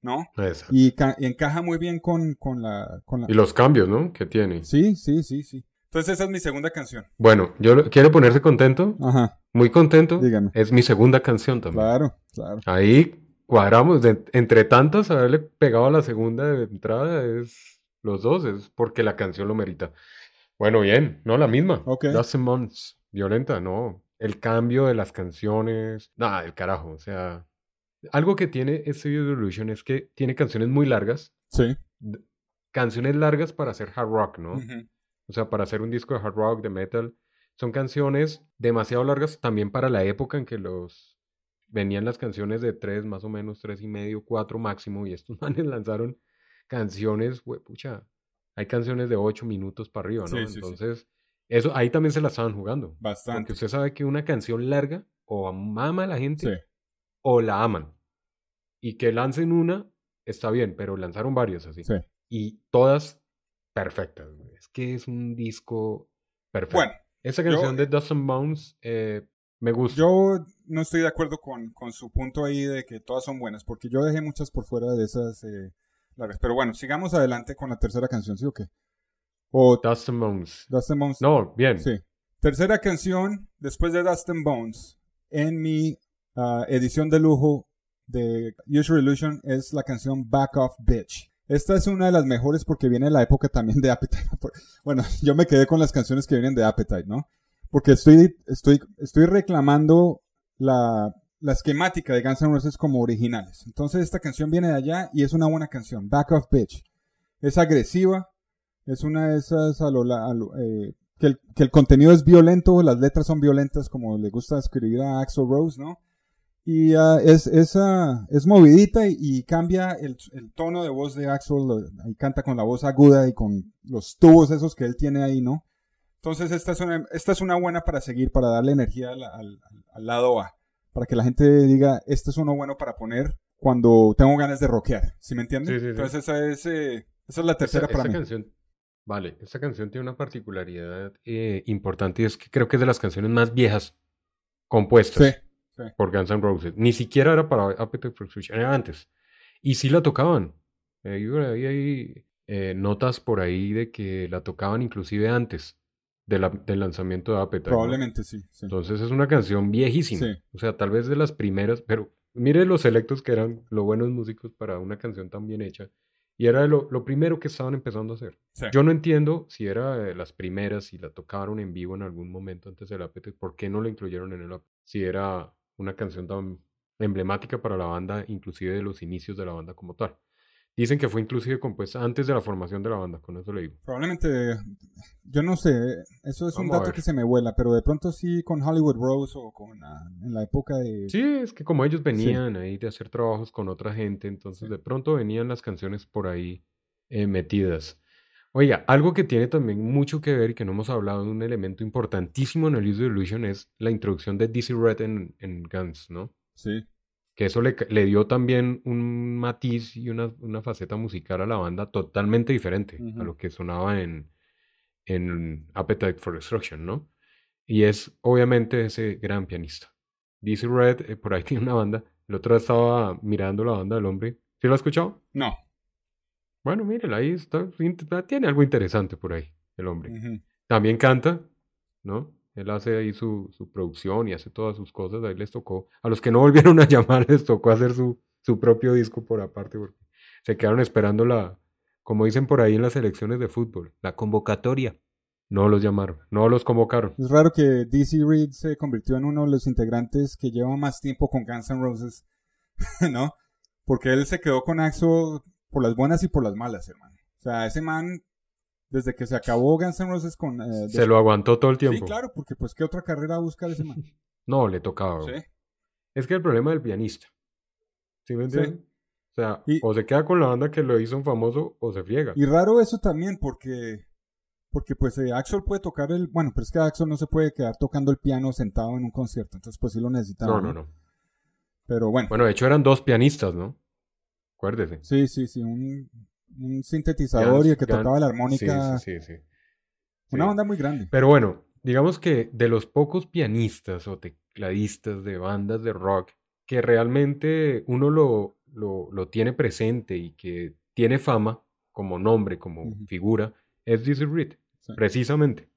¿no? Y, ca- y encaja muy bien con, con la... Con la... Y los cambios, ¿no? Que tiene. Sí, sí, sí, sí. Entonces esa es mi segunda canción. Bueno, yo quiero ponerse contento, Ajá, muy contento. Dígame. Es mi segunda canción también. claro, claro. Ahí cuadramos, de- entre tantas, haberle pegado a la segunda de entrada es los dos, es porque la canción lo merita. Bueno, bien, no la misma. Ok. Dustin Months, violenta, no. El cambio de las canciones, nada, del carajo. O sea, algo que tiene este Video Illusion es que tiene canciones muy largas, Sí. canciones largas para hacer hard rock, ¿no? O sea, para hacer un disco de hard rock, de metal, son canciones demasiado largas también para la época en que los venían las canciones de tres, más o menos, tres y medio, cuatro máximo, y estos <laughs> manes lanzaron canciones, hue- pucha, hay canciones de ocho minutos para arriba, ¿no? Sí, sí, sí. Entonces, eso ahí también se la estaban jugando. Porque Bastante. usted sabe que una canción larga o mama a la gente o la aman. Y que lancen una, está bien, pero lanzaron varias así. Sí. Y todas perfectas. Es que es un disco perfecto. Bueno, Esa yo- canción de Dust and Bones eh, me gusta. yo no estoy de acuerdo con, con su punto ahí de que todas son buenas, porque yo dejé muchas por fuera de esas eh, largas. Pero bueno, sigamos adelante con la tercera canción, ¿sí o qué? O Dust and Bones. Dust and Bones. No, bien. Sí. Tercera canción, después de Dust and Bones, en mi ah, edición de lujo de Usual Illusion es la canción Back Off Bitch. Esta es una de las mejores porque viene de la época también de Appetite. Bueno, <laughs> yo me quedé con las canciones que vienen de Appetite, ¿no? Porque estoy, estoy, estoy reclamando la, la esquemática de Guns N' Roses como originales. Entonces esta canción viene de allá y es una buena canción. Back Off Bitch. Es agresiva. Es una de esas a lo, eh, que, el, contenido es violento, las letras son violentas como le gusta escribir a Axel Rose, ¿no? Y ah, es, es, es movidita y, cambia el, tono de voz de Axel, ahí canta con la voz aguda y con los tubos esos que él tiene ahí, ¿no? Entonces esta es una, esta es una buena para seguir, para darle energía al, al- al lado A, para que la gente diga, este es uno bueno para poner cuando tengo ganas de rockear, ¿sí me entienden? Sí, sí, sí. Entonces esa es, eh, Esa es la tercera para mí. Canción, vale, esta canción tiene una particularidad eh, importante y es que creo que es de las canciones más viejas compuestas por Guns N' Roses. Ni siquiera era para Appetite for Destruction, era antes. Y sí la tocaban. Eh, hay notas por ahí de que la tocaban inclusive antes del lanzamiento de Appetite. Probablemente sí, Entonces es una canción viejísima. O sea, tal vez de las primeras, pero mire los selectos que eran los buenos músicos para una canción tan bien hecha. Y era lo, primero que estaban empezando a hacer. Yo no entiendo si era de las primeras, si la tocaron en vivo en algún momento antes del Appetite, ¿por qué no la incluyeron en el Appetite? Si era una canción tan emblemática para la banda, inclusive de los inicios de la banda como tal. Dicen que fue inclusive compuesta antes de la formación de la banda, con eso le digo. Probablemente, yo no sé, eso es un dato que se me vuela, pero de pronto sí con Hollywood Rose o con ah, en la época de... Sí, es que como ellos venían ahí de hacer trabajos con otra gente, entonces de pronto venían las canciones por ahí eh, metidas. Oiga, algo que tiene también mucho que ver y que no hemos hablado de un elemento importantísimo en el Use Illusion es la introducción de Dizzy Red en, en Guns, ¿no? Sí que eso le, le, dio también un matiz y una, una, faceta musical a la banda totalmente diferente a lo que sonaba en, en Appetite for Destruction, ¿no? Y es obviamente ese gran pianista. Dizzy Red, eh, por ahí <laughs> tiene una banda. El otro día estaba mirando la banda del hombre. ¿Sí lo ha escuchado? No. Bueno, mírela, ahí está, tiene algo interesante por ahí, el hombre. También canta, ¿no? Él hace ahí su, su, producción y hace todas sus cosas. Ahí les tocó. A los que no <laughs> volvieron a llamar, les tocó hacer su, su propio disco por aparte, porque se quedaron esperando la, como dicen por ahí en las elecciones de fútbol, la convocatoria. No los llamaron, no los convocaron. Es raro que DC Reed se convirtió en uno de los integrantes que lleva más tiempo con Guns N' Roses, <laughs> ¿no? Porque él se quedó con Axo por las buenas y por las malas, hermano. O sea, ese man desde que se acabó Guns N' Roses con... Eh, se lo aguantó todo el tiempo. Sí, claro, porque pues qué otra carrera busca ese man. <laughs> no, le tocaba. Sí. Es que el problema del pianista. ¿Sí me entiendes? O sea, o se queda con la banda que lo hizo un famoso o se friega. Y raro eso también porque porque pues eh, Axel puede tocar el, bueno, pero es que Axel no se puede quedar tocando el piano sentado en un concierto, entonces pues sí lo necesitaba. No, no, no. Pero bueno. Bueno, de hecho eran dos pianistas, ¿no? Acuérdese. Sí, sí, sí, un un sintetizador y el que tocaba la armónica. Sí, sí, sí, Una banda muy grande. Pero bueno, digamos que de los pocos pianistas o tecladistas de bandas de rock que realmente uno lo, lo, tiene presente y que tiene fama como nombre, como figura, es Dizzy Reed, precisamente.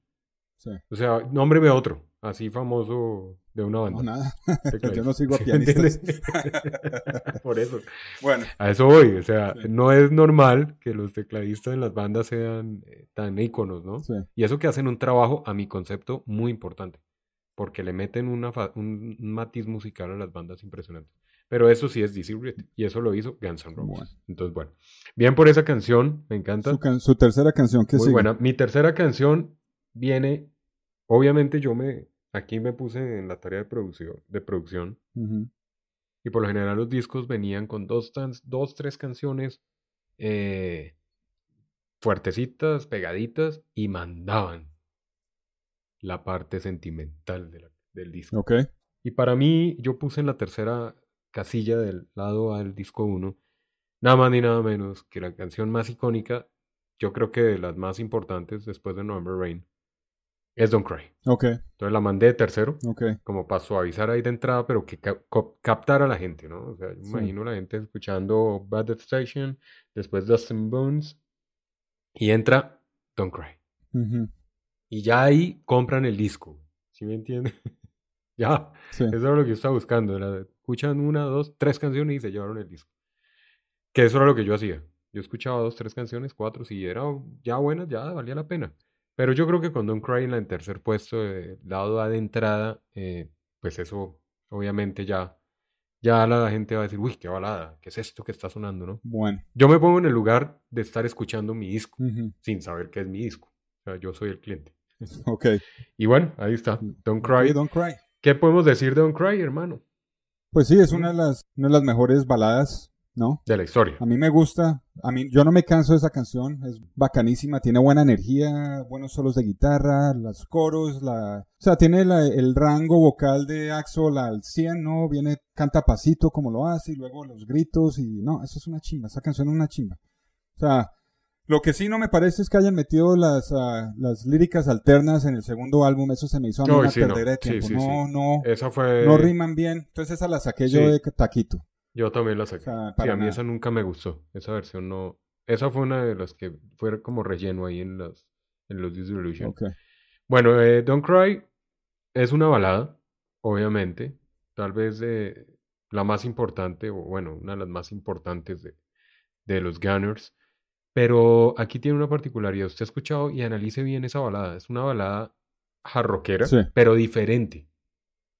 O sea, nómbreme otro, así famoso de una banda. No, nada. <laughs> Yo no sigo a pianistas. <laughs> Por eso. Bueno. A eso voy. O sea, no es normal que los tecladistas en las bandas sean eh, tan íconos, ¿no? Sí. Y eso que hacen un trabajo, a mi concepto, muy importante. Porque le meten una un, matiz musical a las bandas impresionante. Pero eso sí es DC Reed. Y eso lo hizo Guns N' Roses. Entonces, bueno. Bien por esa canción. Me encanta. Su, tercera canción, que Muy buena. Mi tercera canción viene, obviamente yo me, aquí me puse en la tarea de producción, de producción y por lo general los discos venían con dos, dos tres canciones eh, fuertecitas, pegaditas y mandaban la parte sentimental del disco. Okay. Y para mí, yo puse en la tercera casilla del lado al disco 1, nada más ni nada menos que la canción más icónica, yo creo que de las más importantes después de November Rain, es Don't Cry. Ok. Entonces la mandé de tercero. Ok. Como para suavizar ahí de entrada, pero que captara a la gente, ¿no? O sea, yo imagino la gente escuchando Bad Death Station, después Dustin Bones, y entra Don't Cry. Y ya ahí compran el disco. ¿Sí me entienden? <laughs> ya. Eso es lo que yo estaba buscando. escuchan una, dos, tres canciones y se llevaron el disco. Que eso era lo que yo hacía. Yo escuchaba dos, tres canciones, cuatro, si era ya buenas, ya valía la pena. Pero yo creo que con Don't Cry en la tercer puesto, de lado A de entrada, eh, pues eso obviamente ya, ya la gente va a decir, uy, qué balada, ¿qué es esto que está sonando, no? Bueno. Yo me pongo en el lugar de estar escuchando mi disco, sin saber qué es mi disco. O sea, yo soy el cliente. <laughs> Ok. Y bueno, ahí está, Don't Cry. don't Cry. ¿Qué podemos decir de Don't Cry, hermano? Pues sí, es una de las, una de las mejores baladas ¿no? De la historia. A mí me gusta, a mí, yo no me canso de esa canción, es bacanísima, tiene buena energía, buenos solos de guitarra, los coros, la, o sea, tiene el rango vocal de Axel al 100, ¿no? Viene, canta pasito como lo hace, y luego los gritos, y no, eso es una chimba, esa canción es una chimba. O sea, Lo que sí no me parece es que hayan metido las, ah, las líricas alternas en el segundo álbum. Eso se me hizo a mí No, una sí, no. de tiempo. sí, no, sí. no, Esa fue... no riman bien. Entonces esa la saqué yo de taquito. Yo también la saqué. O sea, Sí, a mí nada. esa nunca me gustó. Esa versión no... Esa fue una de las que fue como relleno ahí en, las, en los Disillusion. Bueno, eh, Don't Cry es una balada, obviamente. Tal vez eh, la más importante, o bueno, una de las más importantes de, de los Gunners. Pero aquí tiene una particularidad. Usted ha escuchado y analice bien esa balada. Es una balada jarroquera, Sí. pero diferente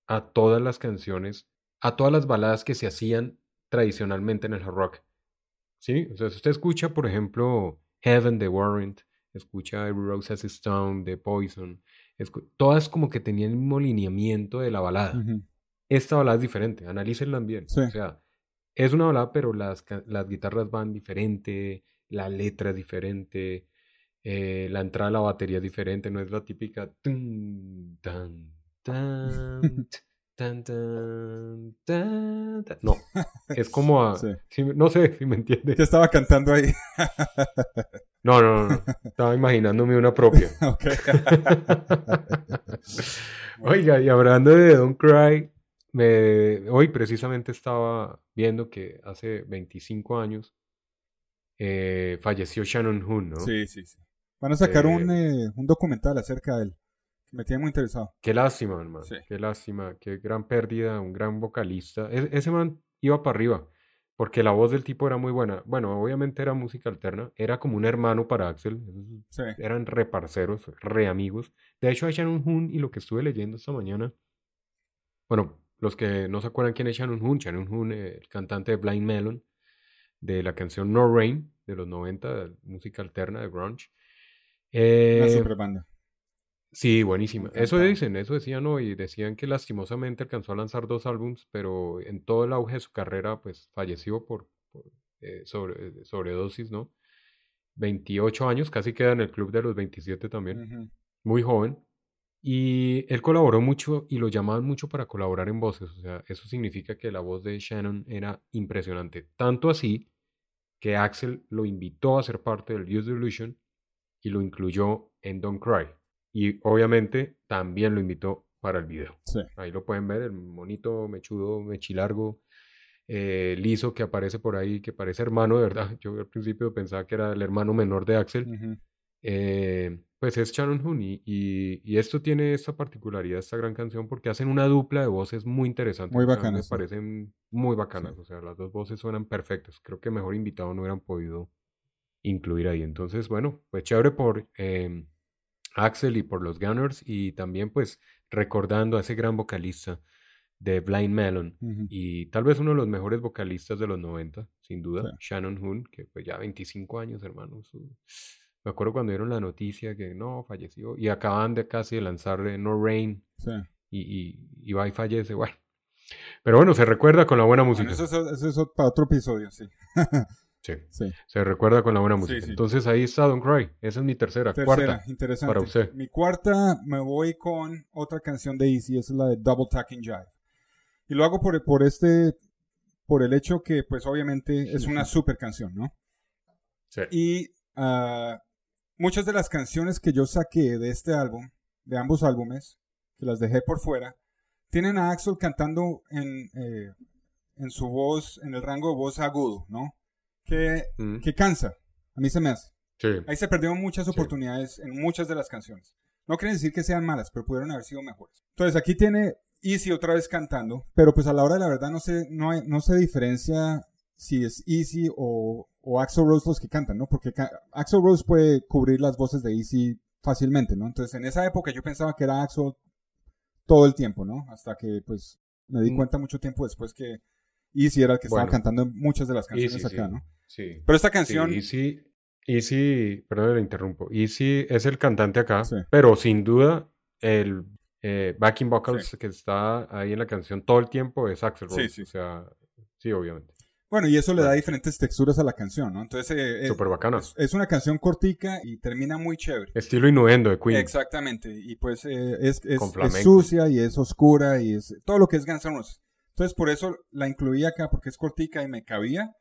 a todas las canciones, a todas las baladas que se hacían tradicionalmente en el hard rock. ¿Sí? O sea, si usted escucha, por ejemplo, Heaven de Warrant, escucha Every Rose Has Stone de Poison, todas como que tenían el mismo lineamiento de la balada. Esta balada es diferente, analícenla bien. Sí. O sea, es una balada, pero las, las guitarras van diferente, la letra es diferente, eh, la entrada de la batería es diferente, no es la típica tun, tan, tan, <laughs> t- tan, tan, tan, tan. No, es <laughs> como a... Sí. no sé si me entiende. ¿Qué estaba cantando ahí? No, no, no, no. Estaba imaginándome una propia. <laughs> ok. <laughs> Oiga, y hablando de Don't Cry, me- hoy precisamente estaba viendo que hace 25 años eh, falleció Shannon Hoon, ¿no? Sí, sí, sí. Van a sacar Eh, un, eh, un documental acerca de él. Me tiene muy interesado. Qué lástima, hermano. Sí. Qué lástima, qué gran pérdida, un gran vocalista. E- ese man iba para arriba, porque la voz del tipo era muy buena. Bueno, obviamente era música alterna, era como un hermano para Axel. Sí. Eran reparceros, re amigos. De hecho, a Shannon Hoon, y lo que estuve leyendo esta mañana, bueno, los que no se acuerdan quién es Shannon Hoon, Shannon Hoon, eh, el cantante de Blind Melon, de la canción No Rain, de los 90, de música alterna de grunge. Una Eh, super banda. Sí, buenísima. Eso dicen, eso decían hoy. Decían que lastimosamente alcanzó a lanzar dos álbums, pero en todo el auge de su carrera, pues falleció por, por, eh, sobre, eh, sobredosis, ¿no? 28 años, casi queda en el club de los 27 también, muy joven. Y él colaboró mucho y lo llamaban mucho para colaborar en voces. O sea, eso significa que la voz de Shannon era impresionante. Tanto así que Axel lo invitó a ser parte del Use Illusion y lo incluyó en Don't Cry. Y obviamente también lo invitó para el video. Sí. Ahí lo pueden ver, el monito mechudo, mechilargo, eh, liso que aparece por ahí, que parece hermano de verdad. <laughs> Yo al principio pensaba que era el hermano menor de Axel. Ujú. Eh, pues es Shannon Hoon y, y- y esto tiene esta particularidad, esta gran canción, porque hacen una dupla de voces muy interesante. Muy bacanas, Me sí. parecen muy bacanas, o sea, las dos voces suenan perfectas. Creo que mejor invitado no hubieran podido incluir ahí. Entonces, bueno, pues chévere por eh, Axel y por los Gunners y también pues recordando a ese gran vocalista de Blind Melon y tal vez uno de los mejores vocalistas de los 90, sin duda, Sí. Shannon Hoon, que pues ya 25 años, hermano. su- Me acuerdo cuando dieron la noticia que no, falleció y acaban de casi de lanzar No Rain Sí. y, y, y va y fallece, bueno. Pero bueno, se recuerda con la buena música. Bueno, eso, es- eso es para otro episodio, sí. <laughs> Sí, Sí. se recuerda con la buena música. sí. Entonces ahí está Don't Cry. Esa es mi tercera, Tercera, cuarta. interesante. para usted. Mi cuarta me voy con otra canción de Easy, esa es la de Double Tacking Jive. Y lo hago por, por este, por el hecho que, pues obviamente es una super canción, ¿no? Sí. Y ah, muchas de las canciones que yo saqué de este álbum, de ambos álbumes, que las dejé por fuera, tienen a Axel cantando en, eh, en su voz, en el rango de voz agudo, ¿no? Que, Mm, que cansa, a mí se me hace. sí. Ahí se perdieron muchas Sí. oportunidades en muchas de las canciones. No quiere decir que sean malas, pero pudieron haber sido mejores. Entonces aquí tiene Easy otra vez cantando, pero pues a la hora de la verdad no se, no hay- no se diferencia si es Easy o, o Axel Rose los que cantan, ¿no? Porque Axel Rose puede cubrir las voces de Easy fácilmente, ¿no? Entonces en esa época yo pensaba que era Axel todo el tiempo, ¿no? Hasta que pues me di Mm. cuenta mucho tiempo después que Easy era el que estaba Bueno. cantando en muchas de las canciones Easy, acá, sí. ¿no? Sí. Pero esta Sí, canción... Easy, Easy, perdón, le interrumpo. Easy es el cantante acá, Sí. pero sin duda el eh, backing vocals que está ahí en la canción todo el tiempo es Axel Sí, Rose. sí. O sea, sí, obviamente. Bueno, y eso le da diferentes texturas a la canción, ¿no? Entonces, eh, eh, Súper bacana. es, es una canción cortica y termina muy chévere. Estilo innuendo de Queen. Exactamente, y pues eh, es, es- es sucia y es oscura y es todo lo que es Guns N' Roses. Entonces, por eso la incluí acá, porque es cortica y me cabía.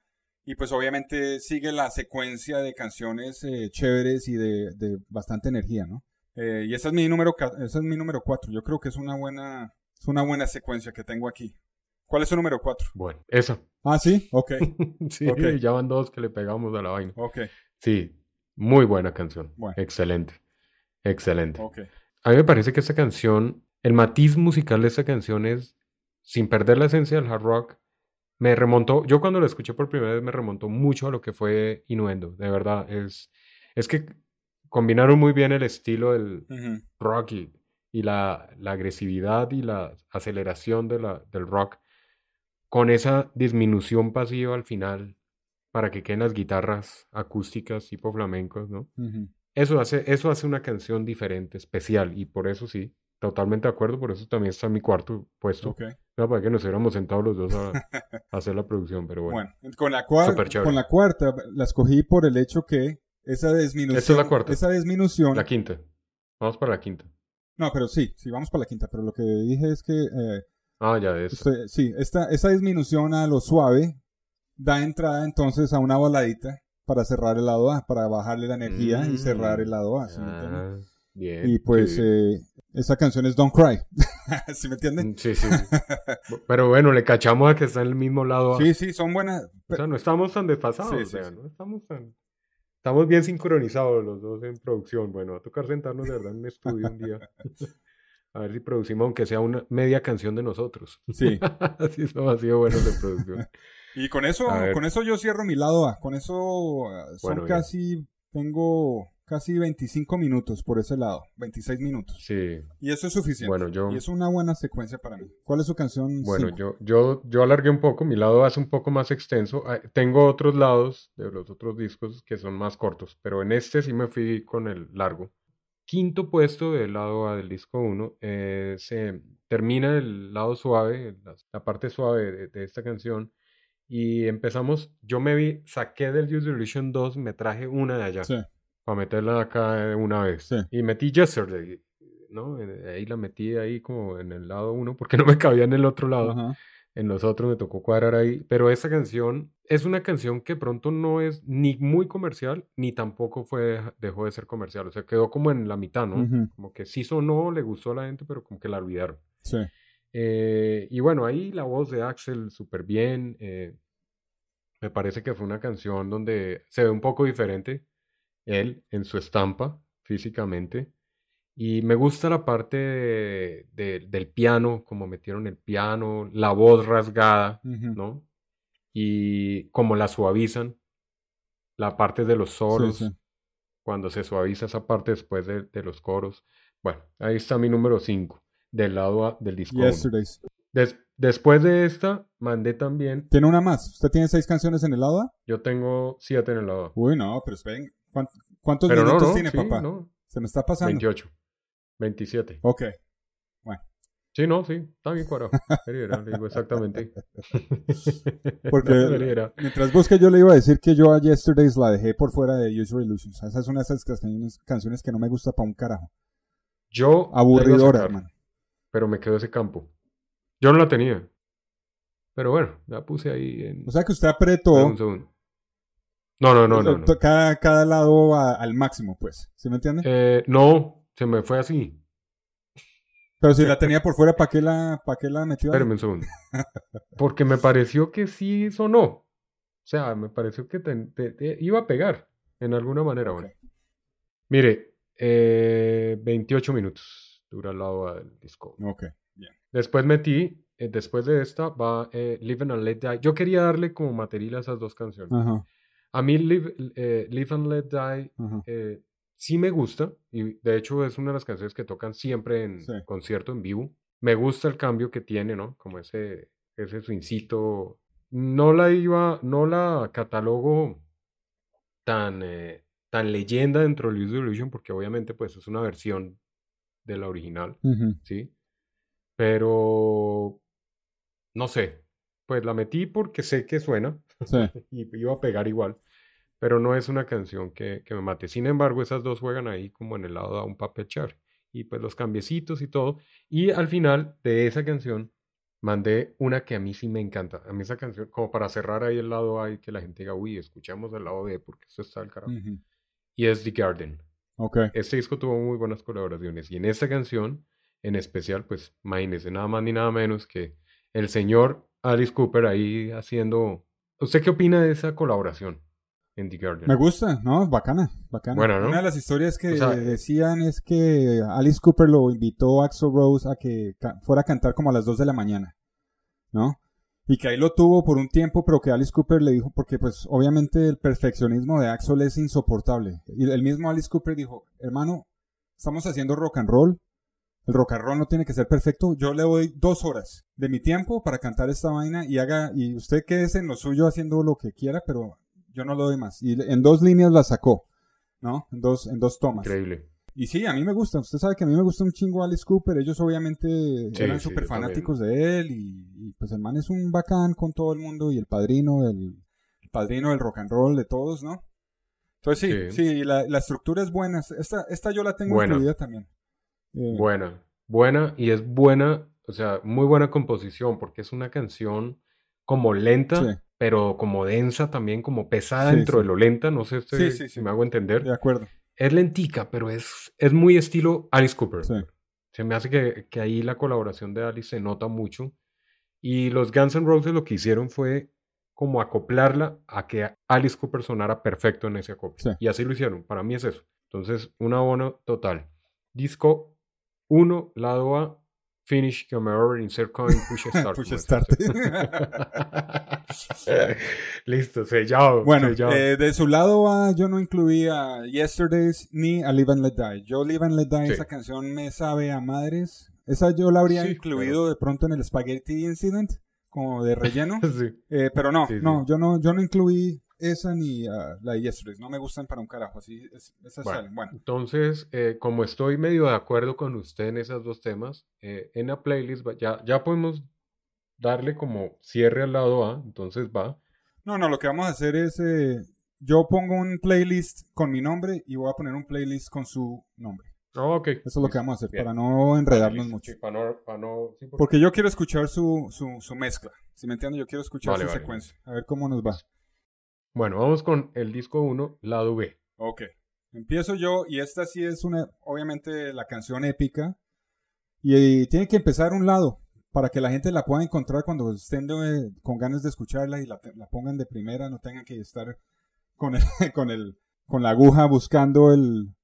Y pues obviamente sigue la secuencia de canciones eh, chéveres y de, de, bastante energía, ¿no? Eh, y esa es mi número esa es mi número 4. Yo creo que es una buena es una buena secuencia que tengo aquí. ¿Cuál es su número 4? Bueno, esa. Ah, sí, ok. <laughs> sí, okay. ya van dos que le pegamos a la vaina. Ok. Sí, muy buena canción. Bueno. Excelente. Excelente. Ok. A mí me parece que esta canción, el matiz musical de esta canción es, sin perder la esencia del hard rock, me remontó, yo cuando la escuché por primera vez me remontó mucho a lo que fue Inuendo, de verdad, es, es que combinaron muy bien el estilo del rock y, la, la, agresividad y la aceleración de la, del rock con esa disminución pasiva al final para que queden las guitarras acústicas tipo flamencos, ¿no? Eso hace, eso hace una canción diferente, especial, y por eso sí, totalmente de acuerdo, por eso también está en mi cuarto puesto. No, para que nos hubiéramos sentado los dos a, <laughs> hacer la producción, pero bueno. Bueno, con la, con la cuarta la escogí por el hecho que esa disminución... Esta es la cuarta. Esa disminución... La quinta. Vamos para la quinta. No, pero sí, sí, vamos para la quinta, pero lo que dije es que... Eh, ah, ya es. Este, sí, esta, esa disminución a lo suave da entrada entonces a una baladita para cerrar el lado A, para bajarle la energía y cerrar el lado A. ah, bien. Y pues eh, esa canción es Don't Cry. <laughs> ¿Sí me entienden? Mm, sí, sí. <laughs> Pero bueno, le cachamos a que está en el mismo lado A. Sí, sí, son buenas. O sea, no estamos tan desfasados. o sea, no estamos tan. Estamos bien sincronizados los dos en producción. Bueno, va a tocar sentarnos de verdad en un estudio un día. <laughs> A ver si producimos, aunque sea una media canción de nosotros. Sí. Así eso ha sido bueno de producción. Y con eso, con eso yo cierro mi lado A. Con eso uh, son casi, tengo casi 25 minutos por ese lado, 26 minutos. Sí. Y eso es suficiente. Bueno, yo... Y es una buena secuencia para mí. ¿Cuál es su canción? Bueno, yo, yo, yo alargué un poco, mi lado es un poco más extenso. Ah, tengo otros lados de los otros discos que son más cortos, pero en este sí me fui con el largo. Quinto puesto del lado A del disco 1, eh, se termina el lado suave, la, parte suave de esta canción y empezamos, yo me vi, saqué del Use Illusion 2, me traje una de allá. Para meterla acá una vez. Y metí Yesterday, ¿no? Ahí la metí ahí como en el lado uno, porque <laughs> no me cabía en el otro lado. En los otros me tocó cuadrar ahí. Pero esa canción es una canción que pronto no es ni muy comercial, ni tampoco fue, dejó de ser comercial. O sea, quedó como en la mitad, ¿no? Como que sí sonó, le gustó a la gente, pero como que la olvidaron. Sí. Eh, y bueno, ahí la voz de Axel súper bien. Eh, me parece que fue una canción donde se ve un poco diferente él en su estampa físicamente. Y me gusta la parte del piano, como metieron el piano, la voz rasgada, ¿no? Y como la suavizan, la parte de los solos, cuando se suaviza esa parte después de, los coros. Bueno, ahí está mi número 5 del lado del disco. después de esta, mandé también. ¿Tiene una más? ¿Usted tiene seis canciones en el lado A? Yo tengo siete en el lado A. Uy, no, pero esperen. ¿Cuántos minutos tiene, papá? Se me está pasando. 28. 27. Ok. Bueno. Sí, no, sí, está bien cuadrado. digo exactamente. <laughs> Porque <laughs> mientras busque yo le iba a decir que yo a Yesterdays la dejé por fuera de User Illusions. Esa es una de esas canciones, que no me gusta para un carajo. Yo. Aburridora, hermano pero me quedó ese campo. Yo no la tenía. Pero bueno, la puse ahí en... O sea que usted apretó... No, no, no, no. Cada, cada lado al máximo, pues. ¿Sí me entiende? Eh, no, se me fue así. Pero si la tenía por fuera, ¿para qué la, para qué la metió? Espérame un segundo. Porque me pareció que sí sonó. O sea, me pareció que te, iba a pegar en alguna manera. Bueno. Mire, eh, 28 minutos dura el lado del disco. Ok, bien. Después metí, eh, después de esta va eh, Live and Let Die. Yo quería darle como material a esas dos canciones. A mí Live, eh, Live and Let Die eh, sí me gusta y de hecho es una de las canciones que tocan siempre en concierto en vivo. Me gusta el cambio que tiene, ¿no? Como ese, ese swincito. No la iba, no la catalogo tan, tan leyenda dentro de Use Illusion porque obviamente pues es una versión de la original, ¿sí? Pero, no sé, pues la metí porque sé que suena <laughs> y iba a pegar igual, pero no es una canción que, me mate. Sin embargo, esas dos juegan ahí como en el lado de un papechar y pues los cambiecitos y todo. Y al final de esa canción mandé una que a mí sí me encanta. A mí esa canción, como para cerrar ahí el lado A y que la gente diga, uy, escuchamos el lado B porque esto está al carajo. Y es The Garden. Ok. Este disco tuvo muy buenas colaboraciones. Y en esta canción, en especial, pues, imagínese, nada más ni nada menos que el señor Alice Cooper ahí haciendo... ¿Usted qué opina de esa colaboración en The Garden? Me gusta, ¿no? Bacana, bacana. Bueno, ¿no? Una de las historias que O sea, decían es que Alice Cooper lo invitó a Axl Rose a que fuera a cantar como a las 2 de la mañana, ¿no? Y que ahí lo tuvo por un tiempo, pero que Alice Cooper le dijo, porque pues obviamente el perfeccionismo de Axel es insoportable. Y el mismo Alice Cooper dijo, hermano, estamos haciendo rock and roll, el rock and roll no tiene que ser perfecto, yo le doy dos horas de mi tiempo para cantar esta vaina y haga, y usted quédese en lo suyo haciendo lo que quiera, pero yo no le doy más. Y en dos líneas la sacó, ¿no? En dos, en dos tomas. Increíble. Y sí, a mí me gusta. Usted sabe que a mí me gusta un chingo Alice Cooper. Ellos obviamente eran sí, súper también. fanáticos de él. Y, y, pues el man es un bacán con todo el mundo. Y el padrino del, el padrino del rock and roll de todos, ¿no? Entonces sí, Sí. sí, la, la estructura es buena. Esta, esta yo la tengo incluida también. Eh, Buena, buena y es buena, o sea, muy buena composición porque es una canción como lenta, Sí. pero como densa también, como pesada Sí, dentro sí. de lo lenta, no sé si me hago entender. De acuerdo. Es lentica, pero es, es muy estilo Alice Cooper. Se me hace que, que ahí la colaboración de Alice se nota mucho. Y los Guns N' Roses lo que hicieron fue como acoplarla a que Alice Cooper sonara perfecto en ese acople. Y así lo hicieron. Para mí es eso. Entonces, un abono total. Disco 1, lado A, Finish, Over, Insert Coin, Push <laughs> Start. Push Start. <laughs> Listo, sellado. Bueno, sellado. eh, de su lado A, yo no incluí a Yesterdays ni a Live and Let Die. Yo Live and Let Die, Sí. esa canción me sabe a madres. Esa yo la habría Sí, incluido de pronto en el Spaghetti Incident, como de relleno. <laughs> Sí. Eh, pero no, no, yo no, yo no incluí esa ni ah, la de Yesterdays. No me gustan para un carajo. Así, es- esas Bueno, salen. Bueno, Entonces, eh, como estoy medio de acuerdo con usted en esos dos temas, eh, en la playlist ya, ya podemos darle como cierre al lado A, entonces va. no, no, lo que vamos a hacer es, eh, yo pongo un playlist con mi nombre y voy a poner un playlist con su nombre. Ah, ok. Eso es lo que vamos a hacer, Bien. para no enredarnos Listo, mucho. sí, para no, para no- sí, porque- Porque yo quiero escuchar su, su, su mezcla. Si me entiendes, yo quiero escuchar Vale, su vale, secuencia. A ver cómo nos va. Bueno, vamos con el disco 1, lado B. Ok. Empiezo yo y esta sí es una, obviamente, la canción épica. Y, tiene que empezar un lado para que la gente la pueda encontrar cuando estén con ganas de escucharla y la, la pongan de primera, no tengan que estar con el, <laughs> con el, con la aguja buscando el,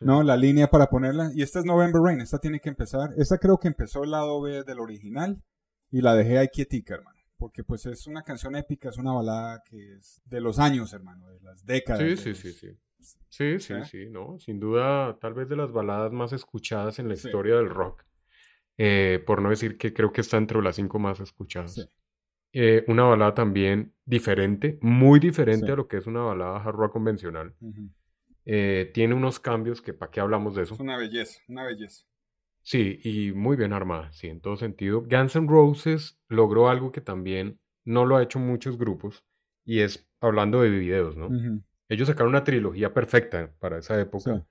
no, la línea para ponerla. Y esta es November Rain, esta tiene que empezar. Esta creo que empezó el lado B del original y la dejé ahí quietica, hermano. Porque pues es una canción épica, es una balada que es de los años, hermano, de las décadas. Sí, sí, los- sí, sí. Sí, sí, sí, no. Sin duda, tal vez de las baladas más escuchadas en la Sí. historia del rock. Eh, por no decir que creo que está entre las cinco más escuchadas. Sí. Eh, una balada también diferente, muy diferente Sí. a lo que es una balada hard rock convencional. Eh, tiene unos cambios que, ¿para qué hablamos de eso? Es una belleza, una belleza. Sí, y muy bien armada, sí, en todo sentido. Guns N' Roses logró algo que también no lo ha hecho muchos grupos, y es hablando de videos, ¿no? Ellos sacaron una trilogía perfecta para esa época, Sí.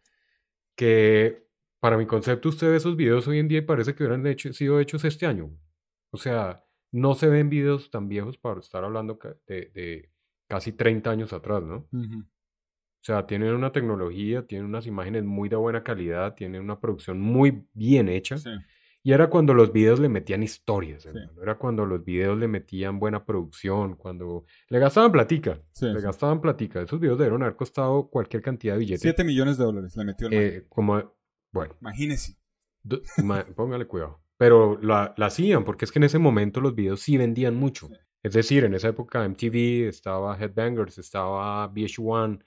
que para mi concepto usted ve esos videos hoy en día y parece que hubieran hecho- sido hechos este año. O sea, no se ven videos tan viejos para estar hablando de, de casi 30 años atrás, ¿no? Sea, tienen una tecnología, tienen unas imágenes muy de buena calidad, tienen una producción muy bien hecha. Sí. Y era cuando los videos le metían historias, Sí. Era cuando los videos le metían buena producción, cuando le gastaban platica. Sí, le sí. gastaban platica. Esos videos debieron haber costado cualquier cantidad de billetes. 7 millones de dólares le metió el. Eh, como, bueno, Imagínese. póngale cuidado. Pero la, la hacían, porque es que en ese momento los videos sí vendían mucho. Es decir, en esa época MTV, estaba Headbangers, estaba VH1.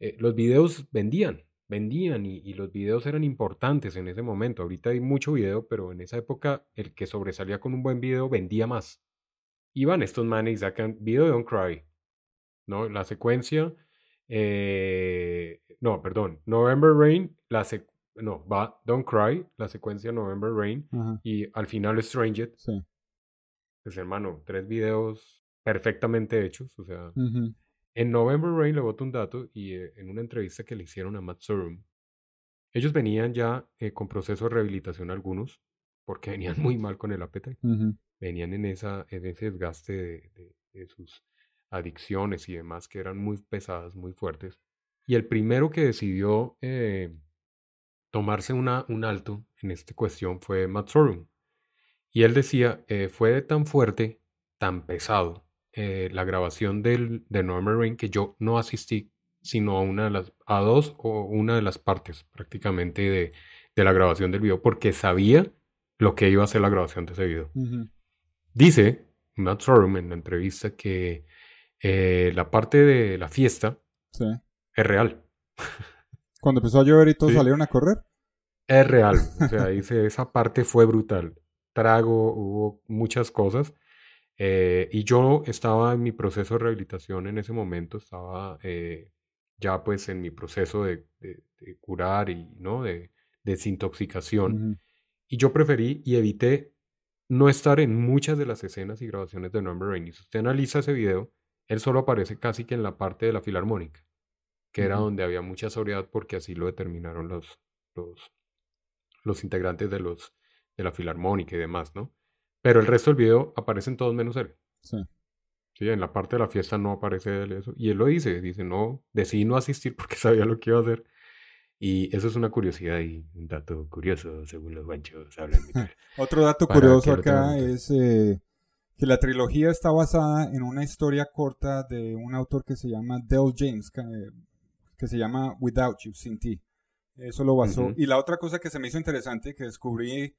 Eh, los videos vendían, vendían y, y los videos eran importantes en ese momento. Ahorita hay mucho video, pero en esa época el que sobresalía con un buen video vendía más. Iban estos manes y sacan video de Don't Cry. ¿No? La secuencia. eh, no, perdón. November Rain, la sec- no, va Don't Cry, la secuencia November Rain Ajá. y al final Strange It. Sí. Pues hermano, tres videos perfectamente hechos. O sea. En November Rain le boto un dato y eh, en una entrevista que le hicieron a Matt Sorum, ellos venían ya eh, con proceso de rehabilitación algunos, porque venían muy mal con el appetite. Ujú. venían en, esa, en ese desgaste de, sus adicciones y demás que eran muy pesadas, muy fuertes. Y el primero que decidió eh, tomarse una, un alto en esta cuestión fue Matt Sorum. Y él decía, eh, fue tan fuerte, tan pesado, eh, la grabación del, de Norman Rain que yo no asistí sino a una de las, a dos o una de las partes prácticamente de, de la grabación del video, porque sabía lo que iba a ser la grabación de ese video. Dice Matt Sorum en la entrevista que eh, la parte de la fiesta es real. <laughs> Cuando empezó a llover y todos salieron a correr. Es real. O sea, <laughs> dice, esa parte fue brutal. Trago, hubo muchas cosas. Eh, y yo estaba en mi proceso de rehabilitación en ese momento, estaba eh, ya pues en mi proceso de, curar y no de desintoxicación. Y yo preferí y evité no estar en muchas de las escenas y grabaciones de Number Rain. Y si usted analiza ese video, él solo aparece casi que en la parte de la filarmónica, que era donde había mucha sobriedad porque así lo determinaron los, los, los integrantes de, los, de la filarmónica y demás, ¿no? Pero el resto del video aparecen todos menos él. Sí. Sí, en la parte de la fiesta no aparece él eso. Y él lo dice, dice, no, decidí no asistir <laughs> porque sabía lo que iba a hacer. Y eso es una curiosidad y un dato curioso, según los guanchos hablan. <laughs> Otro dato curioso acá es eh, que la trilogía está basada en una historia corta de un autor que se llama Dale James, que, se llama Without You, Sin Ti. Eso lo basó. Y la otra cosa que se me hizo interesante, que descubrí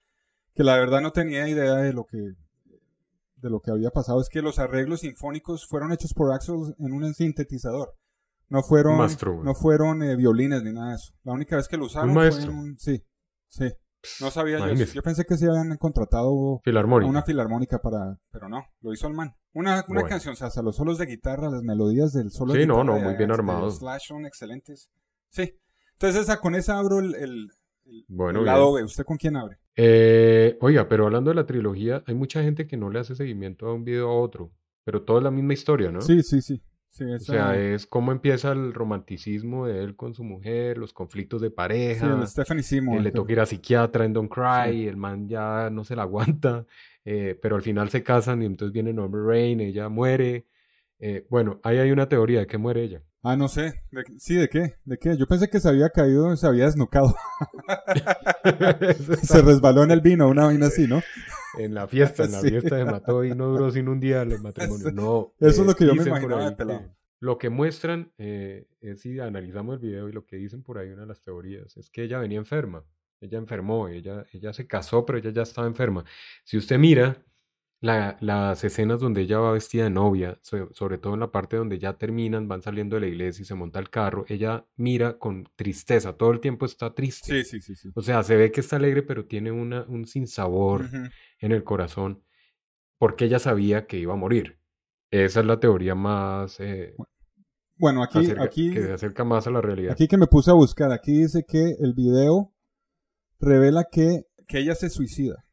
que la verdad no tenía idea de lo que de lo que había pasado es que los arreglos sinfónicos fueron hechos por Axel en un sintetizador. No fueron, no fueron eh, violines ni nada de eso. La única vez que lo usaron fue en un... Sí, sí. No sabía yo. Yo pensé que se habían contratado una filarmónica para... Pero no, lo hizo el man. Una, una canción, o sea, los solos de guitarra, las melodías del solo sí, de no, no, muy bien armado. Slash son excelentes. Sí. Entonces esa, con esa abro el, bueno, lado B. ¿Usted con quién abre? Eh, oiga, pero hablando de la trilogía, hay mucha gente que no le hace seguimiento a un video a otro, pero todo es la misma historia, ¿no? Sí, sí, sí. O sea, es cómo empieza el romanticismo de él con su mujer, los conflictos de pareja. Sí, Stephanie Seymour. le toca ir a psiquiatra en Don't Cry, el man ya no se la aguanta, <laughs> eh, pero al final se casan y entonces viene Norman Rain, ella muere. Eh, bueno, ahí hay una teoría de que muere ella. Ah, no sé. sí, ¿de qué? ¿De qué? Yo pensé que se había caído, se había desnucado. <laughs> se resbaló en el vino, una vaina así, ¿no? En la fiesta, en la fiesta se mató y no duró sin un día el matrimonio. No. Eso es lo que yo me imaginaba pelado. Lo que muestran, eh, es si analizamos el video y lo que dicen por ahí, una de las teorías, es que ella venía enferma. Ella enfermó, ella, ella se casó, pero ella ya estaba enferma. Si usted mira, las escenas donde ella va vestida de novia, sobre todo en la parte donde ya terminan, van saliendo de la iglesia y se monta el carro, ella mira con tristeza, todo el tiempo está triste. Sí, sí, sí. O sea, se ve que está alegre, pero tiene una, un sinsabor en el corazón, porque ella sabía que iba a morir. Esa es la teoría más... Eh, bueno, aquí, aquí... Que se acerca más a la realidad. Aquí que me puse a buscar, aquí dice que el video revela que, que ella se suicida.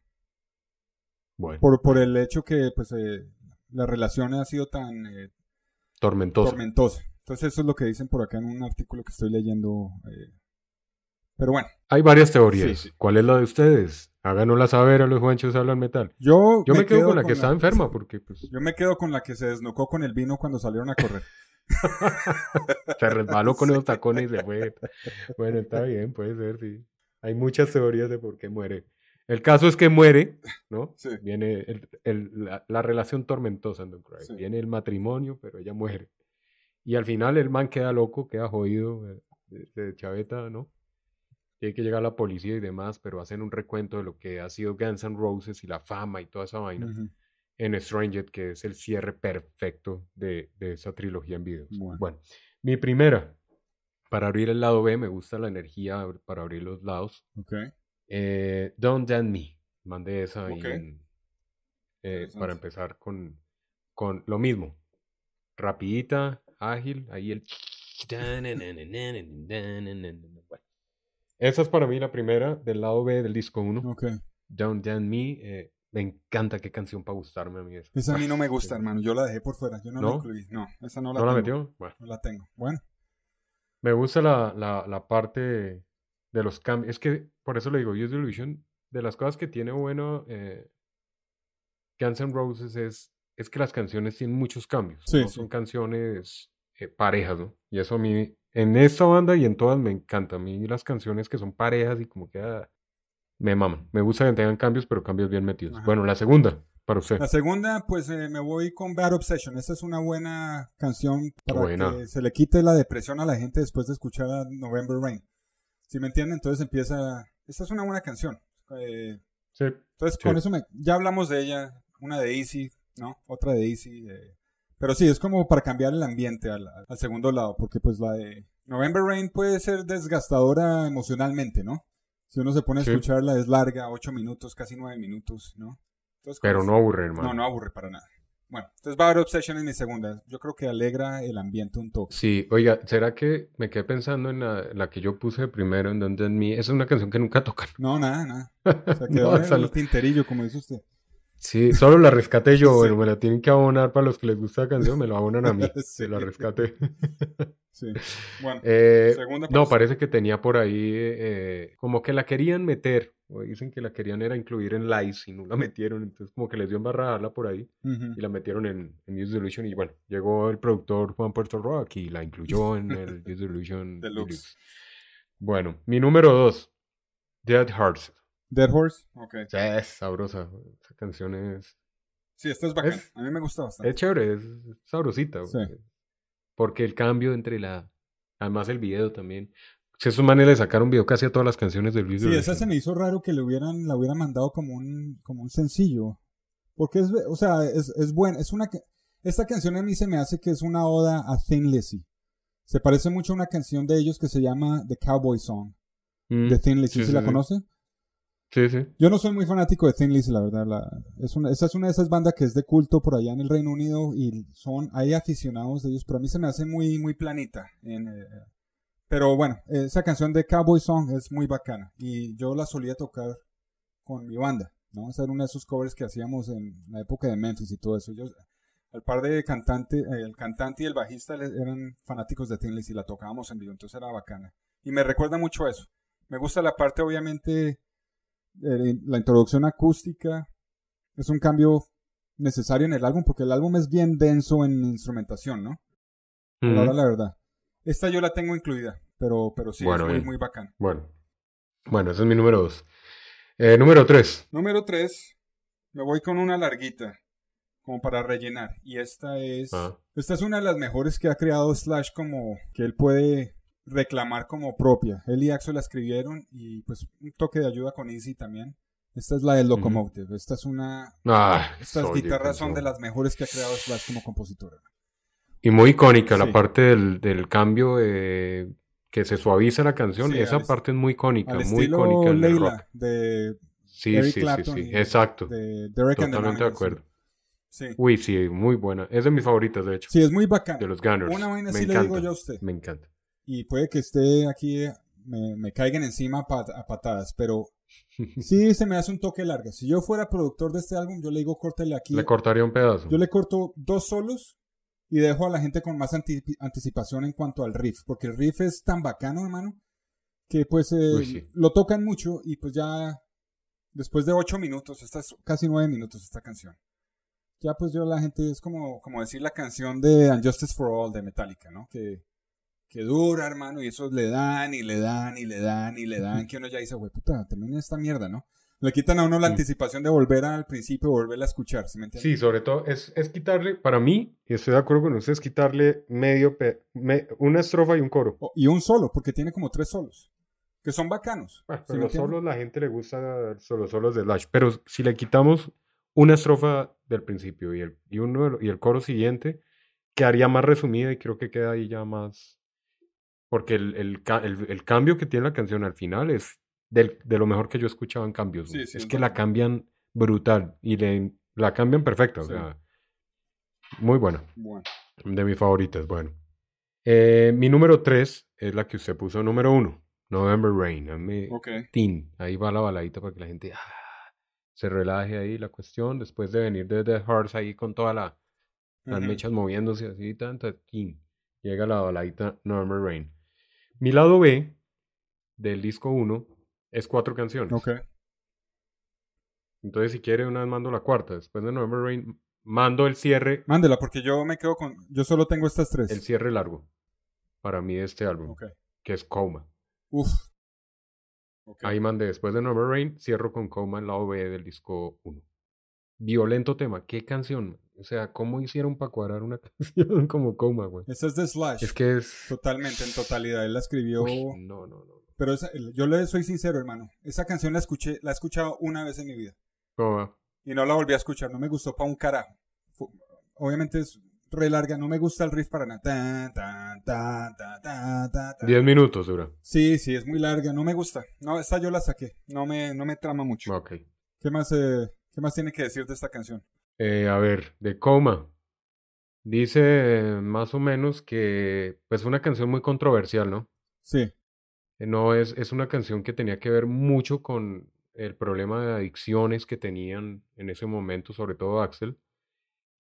Por, por el hecho que pues eh, la relación ha sido tan eh, tormentosa. tormentosa. Entonces eso es lo que dicen por acá en un artículo que estoy leyendo. Eh, pero bueno. Hay varias teorías. ¿Cuál es la de ustedes? Háganosla saber a los juanchos hablan metal. Yo, Yo me, quedo, con la que está enferma porque pues... Yo me quedo con la que se desnucó con el vino cuando salieron a correr. <laughs> se resbaló con los tacones y se fue. Bueno, está bien, puede ser, sí. Hay muchas teorías de por qué muere. El caso es que muere, ¿no? Sí. Viene la, relación tormentosa en Cry. Viene el matrimonio, pero ella muere. Y al final el man queda loco, queda jodido eh, de, chaveta, ¿no? Tiene que llegar la policía y demás, pero hacen un recuento de lo que ha sido Guns N' Roses y la fama y toda esa vaina en Stranger, que es el cierre perfecto de, esa trilogía en videos. bueno, mi primera, para abrir el lado B, me gusta la energía para abrir los lados. Okay. Eh, Don't Damn Me. Mandé esa ahí eh, para empezar con, con lo mismo. Rapidita, ágil, ahí el... <laughs> Esa es para mí la primera del lado B del disco 1. Okay. Don't Damn Me. Eh, me encanta qué canción para gustarme a mí. Esa. esa a mí no me <laughs> gusta, hermano. Yo la dejé por fuera. Yo no, la incluí. No, esa no la ¿No la metió? Bueno. No la tengo. Bueno. Me gusta la, la, la parte de los cambios. Es que por eso le digo, Use Illusion, de las cosas que tiene bueno, eh, Guns N' Roses es, es que las canciones tienen muchos cambios. Sí, ¿no? sí. Son canciones eh, parejas, ¿no? Y eso a mí, en esta banda y en todas me encanta. A mí las canciones que son parejas y como que ah, me maman. Me gusta que tengan cambios, pero cambios bien metidos. Ajá. Bueno, la segunda, para usted. La segunda, pues eh, me voy con Bad Obsession. Esta es una buena canción para Buena. que se le quite la depresión a la gente después de escuchar a November Rain. ¿Sí me entienden? Entonces empieza... Esta es una buena canción. Eh, Sí. entonces Sí. con eso me... Ya hablamos de ella. Una de Easy, ¿no? Otra de Easy. eh, Pero sí, es como para cambiar el ambiente al, al segundo lado. Porque pues la de November Rain puede ser desgastadora emocionalmente, ¿no? Si uno se pone a Sí. escucharla es larga, ocho minutos, casi nueve minutos, ¿no? Entonces, Pero no aburre, hermano. no, no aburre para nada. Bueno, entonces Bad Obsession es mi segunda. Yo creo que alegra el ambiente un toque. Sí, oiga, ¿será que me quedé pensando en la, la que yo puse primero, en donde en mí? Es una canción que nunca tocan. No, nada, nada. <laughs> Se quedó No, en el tinterillo, como dice usted. Sí, solo la rescaté yo, <laughs> Sí. bueno, me la tienen que abonar para los que les gusta la canción, me la abonan a mí, <laughs> Sí. se la rescaté. Sí. Bueno, Eh, segunda no, parece que tenía por ahí, eh, como que la querían meter, o dicen que la querían era incluir en Lice y no la <laughs> metieron, entonces como que les dio embarrarla por ahí y la metieron en, en Use Delusion y bueno, llegó el productor Juan Puerto Rock y la incluyó <laughs> en el Use Delusion Deluxe. Bueno, mi número dos, Dead Hearts. Dead Horse. Ok. Sí, es sabrosa, esa canción es... Sí, esta es bacana. Es- A mí me gusta bastante. Es chévere, es sabrosita. Sí. Porque el cambio entre la... Además el video también. Si esos manes le sacaron video casi a todas las canciones del video. Sí, esa se me hizo raro que le hubieran, la hubieran mandado como un, como un sencillo. Porque es, o sea, es, es buena. Es una, esta canción a mí se me hace que es una oda a Thin Lizzy. Se parece mucho a una canción de ellos que se llama The Cowboy Song. Mm, De Thin Lizzy, sí, ¿sí, sí, la sí. conoce? Sí, sí. Yo no soy muy fanático de Thin Lizzy, la verdad. La, es una, esa es una de esas bandas que es de culto por allá en el Reino Unido y son, hay aficionados de ellos, pero a mí se me hace muy, muy planita. en, eh, pero bueno, esa canción de Cowboy Song es muy bacana y yo la solía tocar con mi banda, ¿no? Esa era uno de esos covers que hacíamos en la época de Memphis y todo eso. Yo, al par de cantante, eh, el cantante y el bajista eran fanáticos de Thin y la tocábamos en vivo, entonces era bacana. Y me recuerda mucho a eso. Me gusta la parte, obviamente, eh, la introducción acústica es un cambio necesario en el álbum porque el álbum es bien denso en instrumentación, ¿no? A la hora Ujú. la verdad. Esta yo la tengo incluida, pero, pero sí, Bueno, es muy, bien. muy bacán. Bueno. Bueno, ese es mi número dos. Eh, número tres. Número 3, me voy con una larguita, como para rellenar. Y esta es, Ah. esta es una de las mejores que ha creado Slash como que él puede reclamar como propia. Él y Axel la escribieron y pues un toque de ayuda con Easy también. Esta es la de Locomotive. Esta es una Ah, Estas guitarras son de las mejores que ha creado Slash como compositora. Y muy icónica la Sí. parte del, del cambio eh, que se suaviza la canción. Sí, Esa al parte es muy icónica, muy icónica en el rock. de Sí, Eric sí, sí, Clapton sí. Exacto. de Totalmente de acuerdo. Sí. Uy, sí, muy buena. Es de mis favoritas, de hecho. Sí, es muy bacán. De los Gunners. Una vaina me sí le encanta. digo yo a usted. Me encanta. Y puede que esté aquí, me, me caigan encima a, pat- a patadas, pero <laughs> sí se me hace un toque larga. Si yo fuera productor de este álbum, yo le digo córtele aquí. Le cortaría un pedazo. Yo le corto dos solos y dejo a la gente con más anti- anticipación en cuanto al riff, porque el riff es tan bacano, hermano, que pues eh, Uy, sí. lo tocan mucho y pues ya después de ocho minutos, esta es casi nueve minutos esta canción. Ya pues yo la gente es como, como decir la canción de Unjustice for All de Metallica, ¿no? Que, que dura, hermano, y eso le dan y le dan y le dan y le dan, que uno ya dice, güey, puta, termina esta mierda, ¿no? Le quitan a uno la anticipación de volver al principio, volverla a escuchar, ¿sí me entiendes? Sí, sobre todo es, es quitarle, para mí, y estoy de acuerdo con ustedes, quitarle medio, pe- me- una estrofa y un coro. Y un solo, porque tiene como tres solos, que son bacanos. ¿sí pero los solos la gente le gusta solo solos de Slash. Pero si le quitamos una estrofa del principio y el, y uno de y el coro siguiente, quedaría más resumida y creo que queda ahí ya más. Porque el, el- el cambio que tiene la canción al final es del- de lo mejor que yo he escuchado en cambios. Sí, güey. sí, es que la cambian brutal y le, la cambian perfecta. O Sí. sea, muy buena. Bueno, De mis favoritas, bueno. Eh, mi número 3 es la que usted puso número 1, November Rain. A mí, ok. tin, ahí va la baladita para que la gente ah, se relaje ahí la cuestión. Después de venir de The Hearts ahí con todas la, las Ujú. mechas moviéndose así y tanta, tin, llega la baladita November Rain. Mi lado B del disco 1 es cuatro canciones. Ok. Entonces, si quiere, una vez mando la cuarta. Después de November Rain, mando el cierre, Mándela, porque yo me quedo con. Yo solo tengo estas tres. el cierre largo para mí de este álbum, Ok. que es Coma. Uf. Ok. Ahí mandé, después de November Rain, cierro con Coma en lado B del disco 1. Violento tema, qué canción. O sea, ¿cómo hicieron para cuadrar una <laughs> canción como Coma, güey? Esta es de Slash. Es que es... Totalmente, en totalidad. Él la escribió. Uy, no, no, no. Pero esa- yo le soy sincero, hermano. Esa canción la escuché, la he escuchado una vez en mi vida. Coma. Y no la volví a escuchar. No me gustó para un carajo. Obviamente es re larga. No me gusta el riff para nada. Ta, ta, ta, ta, ta, ta, ta. 10 minutos dura. Sí, sí, es muy larga. No me gusta. No, esta yo la saqué. No me, no me trama mucho. Ok. ¿Qué más, eh, ¿Qué más tiene que decir de esta canción? Eh, a ver, de Coma. Dice eh, más o menos que pues una canción muy controversial, ¿no? Sí. Eh, No es, es una canción que tenía que ver mucho con el problema de adicciones que tenían en ese momento, sobre todo Axel.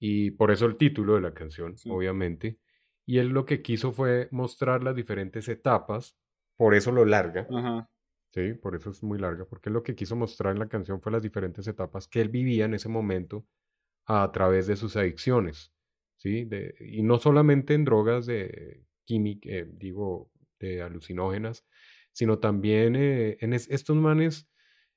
Y por eso el título de la canción, Sí. obviamente. Y él lo que quiso fue mostrar las diferentes etapas, por eso lo larga, Ajá. ¿sí? Por eso es muy larga, porque lo que quiso mostrar en la canción fue las diferentes etapas que él vivía en ese momento a través de sus adicciones, ¿sí? De, y no solamente en drogas de química, digo, de alucinógenas, sino también eh, en es- estos manes,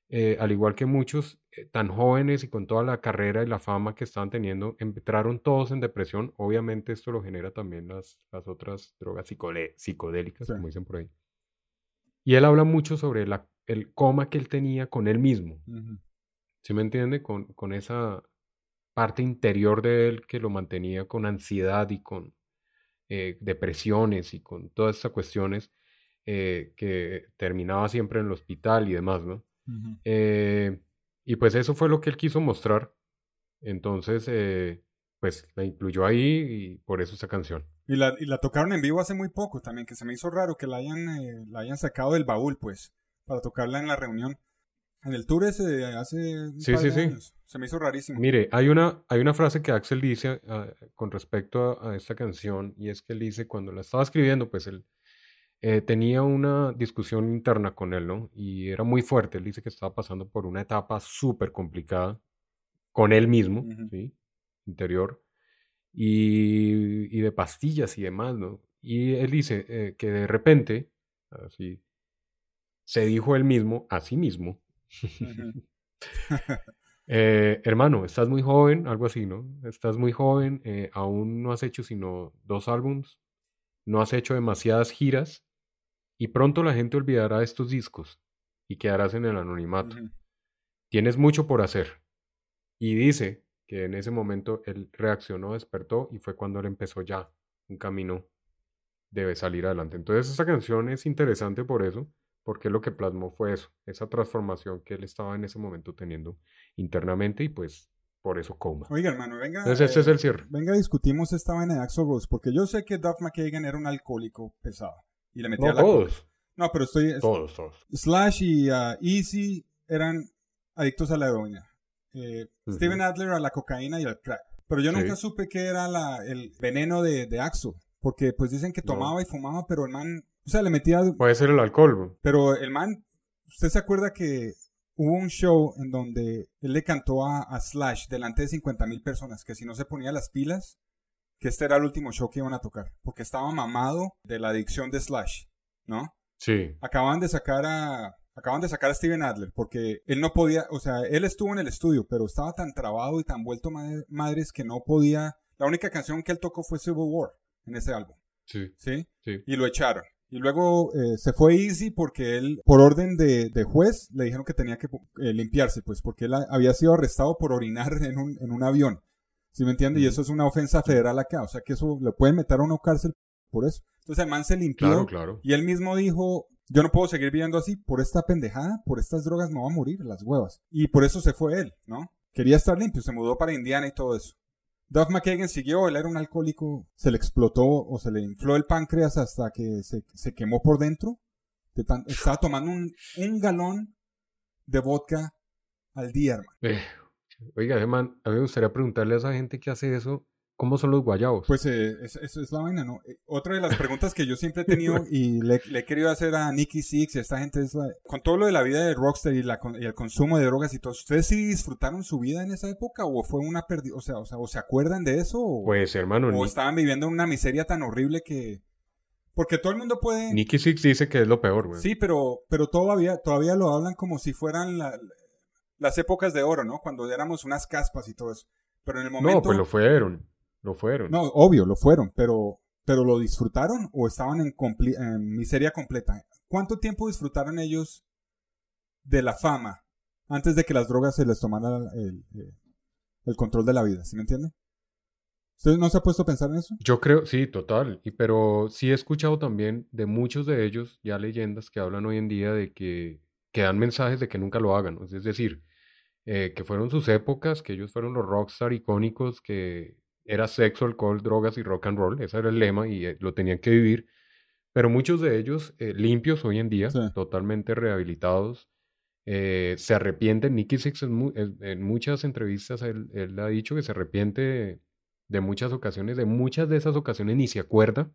eh, al igual que muchos, eh, tan jóvenes y con toda la carrera y la fama que estaban teniendo, entraron todos en depresión. Obviamente esto lo genera también las, las otras drogas psicodélicas, Sí. como dicen por ahí. Y él habla mucho sobre la, el coma que él tenía con él mismo. ¿Sí me entiende? Con, con esa parte interior de él que lo mantenía con ansiedad y con eh, depresiones y con todas esas cuestiones eh, que terminaba siempre en el hospital y demás, ¿no? Ujú. Eh, y pues eso fue lo que él quiso mostrar. Entonces, eh, pues la incluyó ahí y por eso esa canción. Y la, y la tocaron en vivo hace muy poco también, que se me hizo raro que la hayan, eh, la hayan sacado del baúl, pues, para tocarla en la reunión. En el tour ese de hace un Sí, par sí, de sí. años. Se me hizo rarísimo. Mire, hay una, hay una frase que Axel dice ah, con respecto a, a esta canción y es que él dice cuando la estaba escribiendo, pues él eh, tenía una discusión interna con él, ¿no? Y era muy fuerte. Él dice que estaba pasando por una etapa súper complicada con él mismo. ¿sí? Interior. Y, y de pastillas y demás, ¿no? Y él dice eh, que de repente, así, se dijo él mismo, a sí mismo, <laughs> <laughs> eh, hermano, estás muy joven, algo así, ¿no? Estás muy joven, eh, aún no has hecho sino dos álbums, no has hecho demasiadas giras y pronto la gente olvidará estos discos y quedarás en el anonimato. Tienes mucho por hacer. Y dice que en ese momento él reaccionó, despertó y fue cuando él empezó ya un camino de salir adelante. Entonces esa canción es interesante por eso, porque lo que plasmó fue eso, esa transformación que él estaba en ese momento teniendo internamente y pues por eso coma. Oiga, hermano, venga. Entonces ese eh, es el cierre. Venga, discutimos esta vaina de Axl Rose, porque yo sé que Duff McKagan era un alcohólico pesado. Y le metía No la coca. todos, No, pero estoy. todos, todos. Slash y uh, Easy eran adictos a la heroína. Eh. Steven Adler a la cocaína y al crack. Pero yo Sí. nunca supe qué era la, el veneno de, de Axl. Porque pues dicen que No. tomaba y fumaba, pero el man. O sea, le metía. Puede ser el alcohol. güey. Pero el man. ¿Usted se acuerda que hubo un show en donde él le cantó a, a Slash delante de 50 mil personas que si no se ponía las pilas, que este era el último show que iban a tocar? Porque estaba mamado de la adicción de Slash, ¿no? Sí, acaban de sacar a acaban de sacar a Steven Adler porque él no podía, o sea, él estuvo en el estudio, pero estaba tan trabado y tan vuelto ma- madres que no podía. La única canción que él tocó fue Civil War en ese álbum, sí, ¿sí? sí. Y lo echaron. Y luego eh, se fue Easy porque él, por orden de, de juez, le dijeron que tenía que eh, limpiarse, pues porque él a- había sido arrestado por orinar <laughs> en un, en un avión. ¿Sí me entiende? Y eso es una ofensa federal acá, o sea que eso le pueden meter a una cárcel por eso. Entonces el man se limpió Claro, claro. y él mismo dijo, yo no puedo seguir viviendo así, por esta pendejada, por estas drogas me voy a morir, las huevas. Y por eso se fue él, ¿no? Quería estar limpio, se mudó para Indiana y todo eso. Duff McKagan siguió, él era un alcohólico, se le explotó o se le infló el páncreas hasta que se, se quemó por dentro. De estaba tomando un, un galón de vodka al día, hermano. Eh, oiga, man, a mí me gustaría preguntarle a esa gente que hace eso, ¿Cómo son los guayabos? Pues eh, eso, es la vaina, ¿no? Eh, otra de las preguntas que yo siempre he tenido <laughs> y le, he querido hacer a Nicky Six y a esta gente es con todo lo de la vida de Rockstar y, la, y, el consumo de drogas y todo, ¿ustedes sí disfrutaron su vida en esa época o fue una pérdida? O sea, o sea, ¿o se acuerdan de eso? O, pues, hermano. ¿O estaban viviendo una miseria tan horrible que... Porque todo el mundo puede... Nicky Six dice que es lo peor, güey. Sí, pero, pero todavía, todavía lo hablan como si fueran las épocas de oro, ¿no? Cuando éramos unas caspas y todo eso. Pero en el momento... No, pues lo fueron. Lo fueron. No, obvio, lo fueron, pero, pero ¿lo disfrutaron o estaban en, en miseria completa? ¿Cuánto tiempo disfrutaron ellos de la fama antes de que las drogas se les tomaran el, el, control de la vida? ¿Sí me entiende? ¿Usted no se ha puesto a pensar en eso? Yo creo, sí, total. Y, pero sí he escuchado también de muchos de ellos, ya leyendas que hablan hoy en día de que, que dan mensajes de que nunca lo hagan. Es decir, eh, que fueron sus épocas, que ellos fueron los rockstar icónicos que era sexo, alcohol, drogas y rock and roll. Ese era el lema y eh, lo tenían que vivir. Pero muchos de ellos eh, limpios hoy en día, totalmente rehabilitados, eh, se arrepienten. Nicky Six en, muchas entrevistas él, ha dicho que se arrepiente de, muchas ocasiones, de muchas de esas ocasiones ni se acuerda.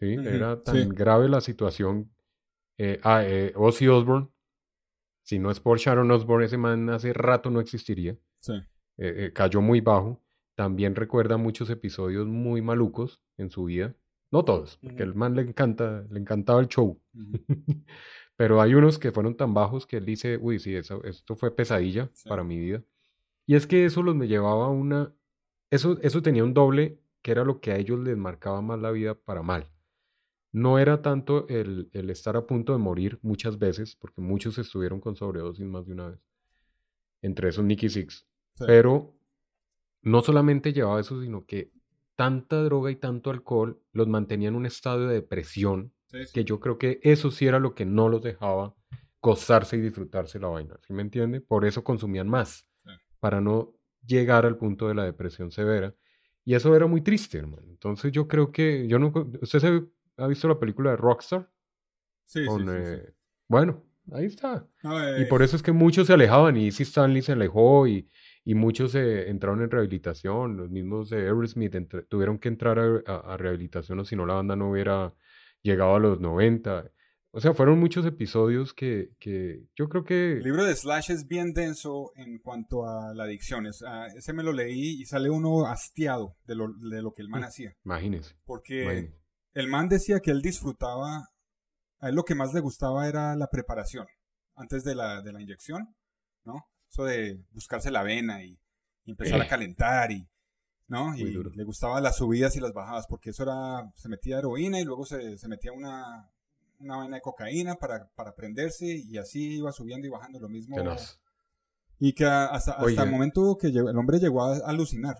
¿sí? Era tan grave la situación. ah, Ozzy Osbourne, si no es por Sharon Osbourne, ese man hace rato no existiría. cayó muy bajo. También recuerda muchos episodios muy malucos en su vida. No todos, porque el man le encanta, le encantaba el show. <laughs> Pero hay unos que fueron tan bajos que él dice, uy, sí, eso, esto fue pesadilla para mi vida. Y es que eso los me llevaba a una... Eso, eso tenía un doble que era lo que a ellos les marcaba más la vida para mal. No era tanto el, el estar a punto de morir muchas veces, porque muchos estuvieron con sobredosis más de una vez. Entre esos Nicky Six. Pero no solamente llevaba eso, sino que tanta droga y tanto alcohol los mantenía en un estado de depresión, que yo creo que eso sí era lo que no los dejaba gozarse y disfrutarse la vaina, ¿sí me entiende? Por eso consumían más, para no llegar al punto de la depresión severa. Y eso era muy triste, hermano. Entonces yo creo que, yo no, ¿usted ha visto la película de Rockstar? Sí, sí, eh, Bueno, ahí está. y por eso es que muchos se alejaban y si Stanley se alejó y, y muchos entraron en rehabilitación, los mismos de Aerosmith tuvieron que entrar a, rehabilitación o si no la banda no hubiera llegado a los 90. O sea, fueron muchos episodios que, que yo creo que... El libro de Slash es bien denso en cuanto a la adicción. ese me lo leí y sale uno hastiado de lo, de lo que el man mm, hacía. Imagínese. Porque el man decía que él disfrutaba, a él lo que más le gustaba era la preparación antes de la, de la inyección, ¿no? Eso de buscarse la vena y, empezar a calentar y, ¿no? y le gustaban las subidas y las bajadas porque eso era, se metía heroína y luego se, se metía una, una vaina de cocaína para, para prenderse y así iba subiendo y bajando lo mismo. Y que hasta, hasta el momento que el hombre llegó a alucinar.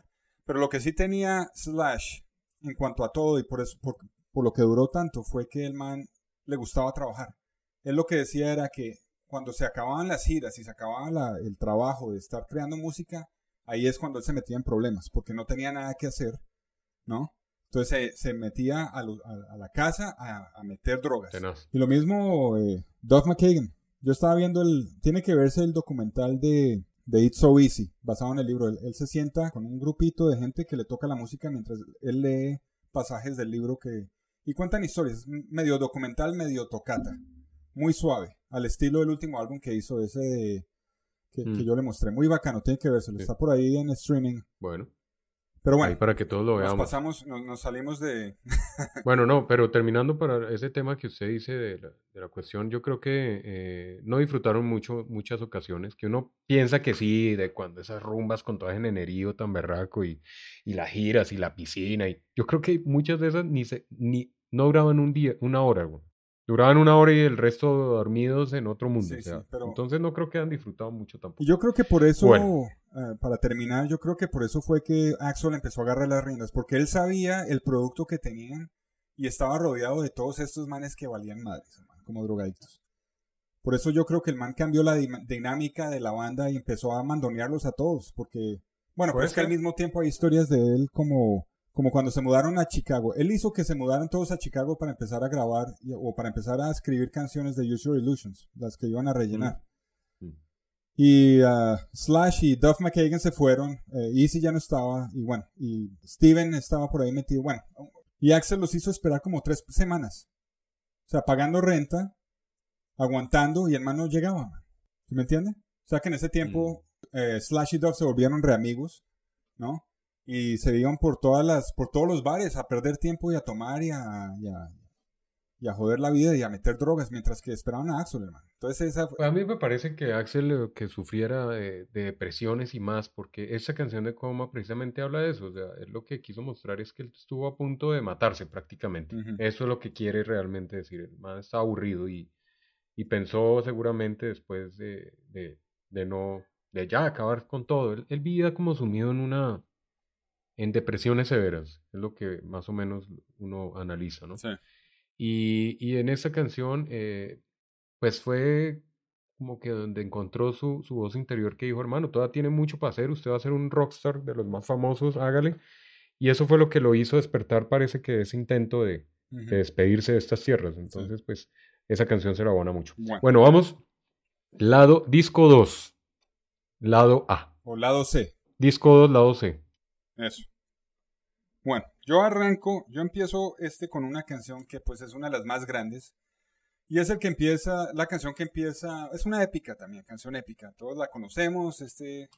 Pero lo que sí tenía Slash en cuanto a todo y por eso, por, por lo que duró tanto, fue que el man le gustaba trabajar. Él lo que decía era que cuando se acababan las giras y se acababa el trabajo de estar creando música, ahí es cuando él se metía en problemas, porque no tenía nada que hacer, ¿no? Entonces se, metía a, la casa a, meter drogas. Y lo mismo eh, Doug McKagan. Yo estaba viendo el... Tiene que verse el documental de, de It's So Easy, basado en el libro. Él, él, se sienta con un grupito de gente que le toca la música mientras él lee pasajes del libro que... Y cuentan historias. Medio documental, medio tocata. Muy suave al estilo del último álbum que hizo, ese de, que, mm. yo le mostré. Muy bacano, tiene que verse, está por ahí en streaming. Bueno. Pero bueno, para que todos lo veamos. Nos pasamos, nos, salimos de... <laughs> <laughs> bueno, no, pero terminando para ese tema que usted dice de la, de la cuestión, yo creo que eh, no disfrutaron mucho, muchas ocasiones, que uno piensa que sí, de cuando esas rumbas con todo ese generío tan berraco y, y las giras y la piscina, y yo creo que muchas de esas ni, se, ni no duraban un día, una hora, güey. Duraban una hora y el resto dormidos en otro mundo. Entonces no creo que hayan disfrutado mucho tampoco. Y yo creo que por eso, eh, para terminar, yo creo que por eso fue que Axel empezó a agarrar las riendas, porque él sabía el producto que tenían y estaba rodeado de todos estos manes que valían madres, como drogaditos. Por eso yo creo que el man cambió la dinámica de la banda y empezó a mandonearlos a todos, porque, bueno, pues es que al mismo tiempo hay historias de él como como cuando se mudaron a Chicago. Él hizo que se mudaran todos a Chicago para empezar a grabar o para empezar a escribir canciones de Use Your Illusions, las que iban a rellenar. Mm. Y uh, Slash y Duff McKagan se fueron. Eh, Easy ya no estaba. Y bueno, y Steven estaba por ahí metido. Bueno, y Axel los hizo esperar como tres semanas. O sea, pagando renta, aguantando, y el man no llegaba. ¿Me entiende? O sea que en ese tiempo mm. eh, Slash y Duff se volvieron reamigos, ¿no? Y se iban por todas las, por todos los bares a perder tiempo y a tomar y a, y a joder la vida y a meter drogas mientras que esperaban a Axel, hermano. Entonces esa A mí me parece que Axel eh, que sufriera de, depresiones y más, porque esa canción de Coma precisamente habla de eso, o sea, es lo que quiso mostrar es que él estuvo a punto de matarse prácticamente. Eso es lo que quiere realmente decir, el man está aburrido y, y pensó seguramente después de, de, de, no, de ya acabar con todo. Él, él vivía como sumido en una, en depresiones severas, es lo que más o menos uno analiza, ¿no? Sí. Y, y en esa canción, eh, pues fue como que donde encontró su, su voz interior que dijo, hermano, todavía tiene mucho para hacer, usted va a ser un rockstar de los más famosos, hágale. Y eso fue lo que lo hizo despertar, parece que ese intento de, de despedirse de estas tierras. Entonces, pues, esa canción se la abona mucho. Bueno. vamos. Lado, disco 2. Lado A. O lado C. Disco 2, lado C. Eso. Bueno, yo arranco, yo empiezo este con una canción que pues es una de las más grandes. Y es el que empieza, la canción que empieza, es una épica también, canción épica. Todos la conocemos, este,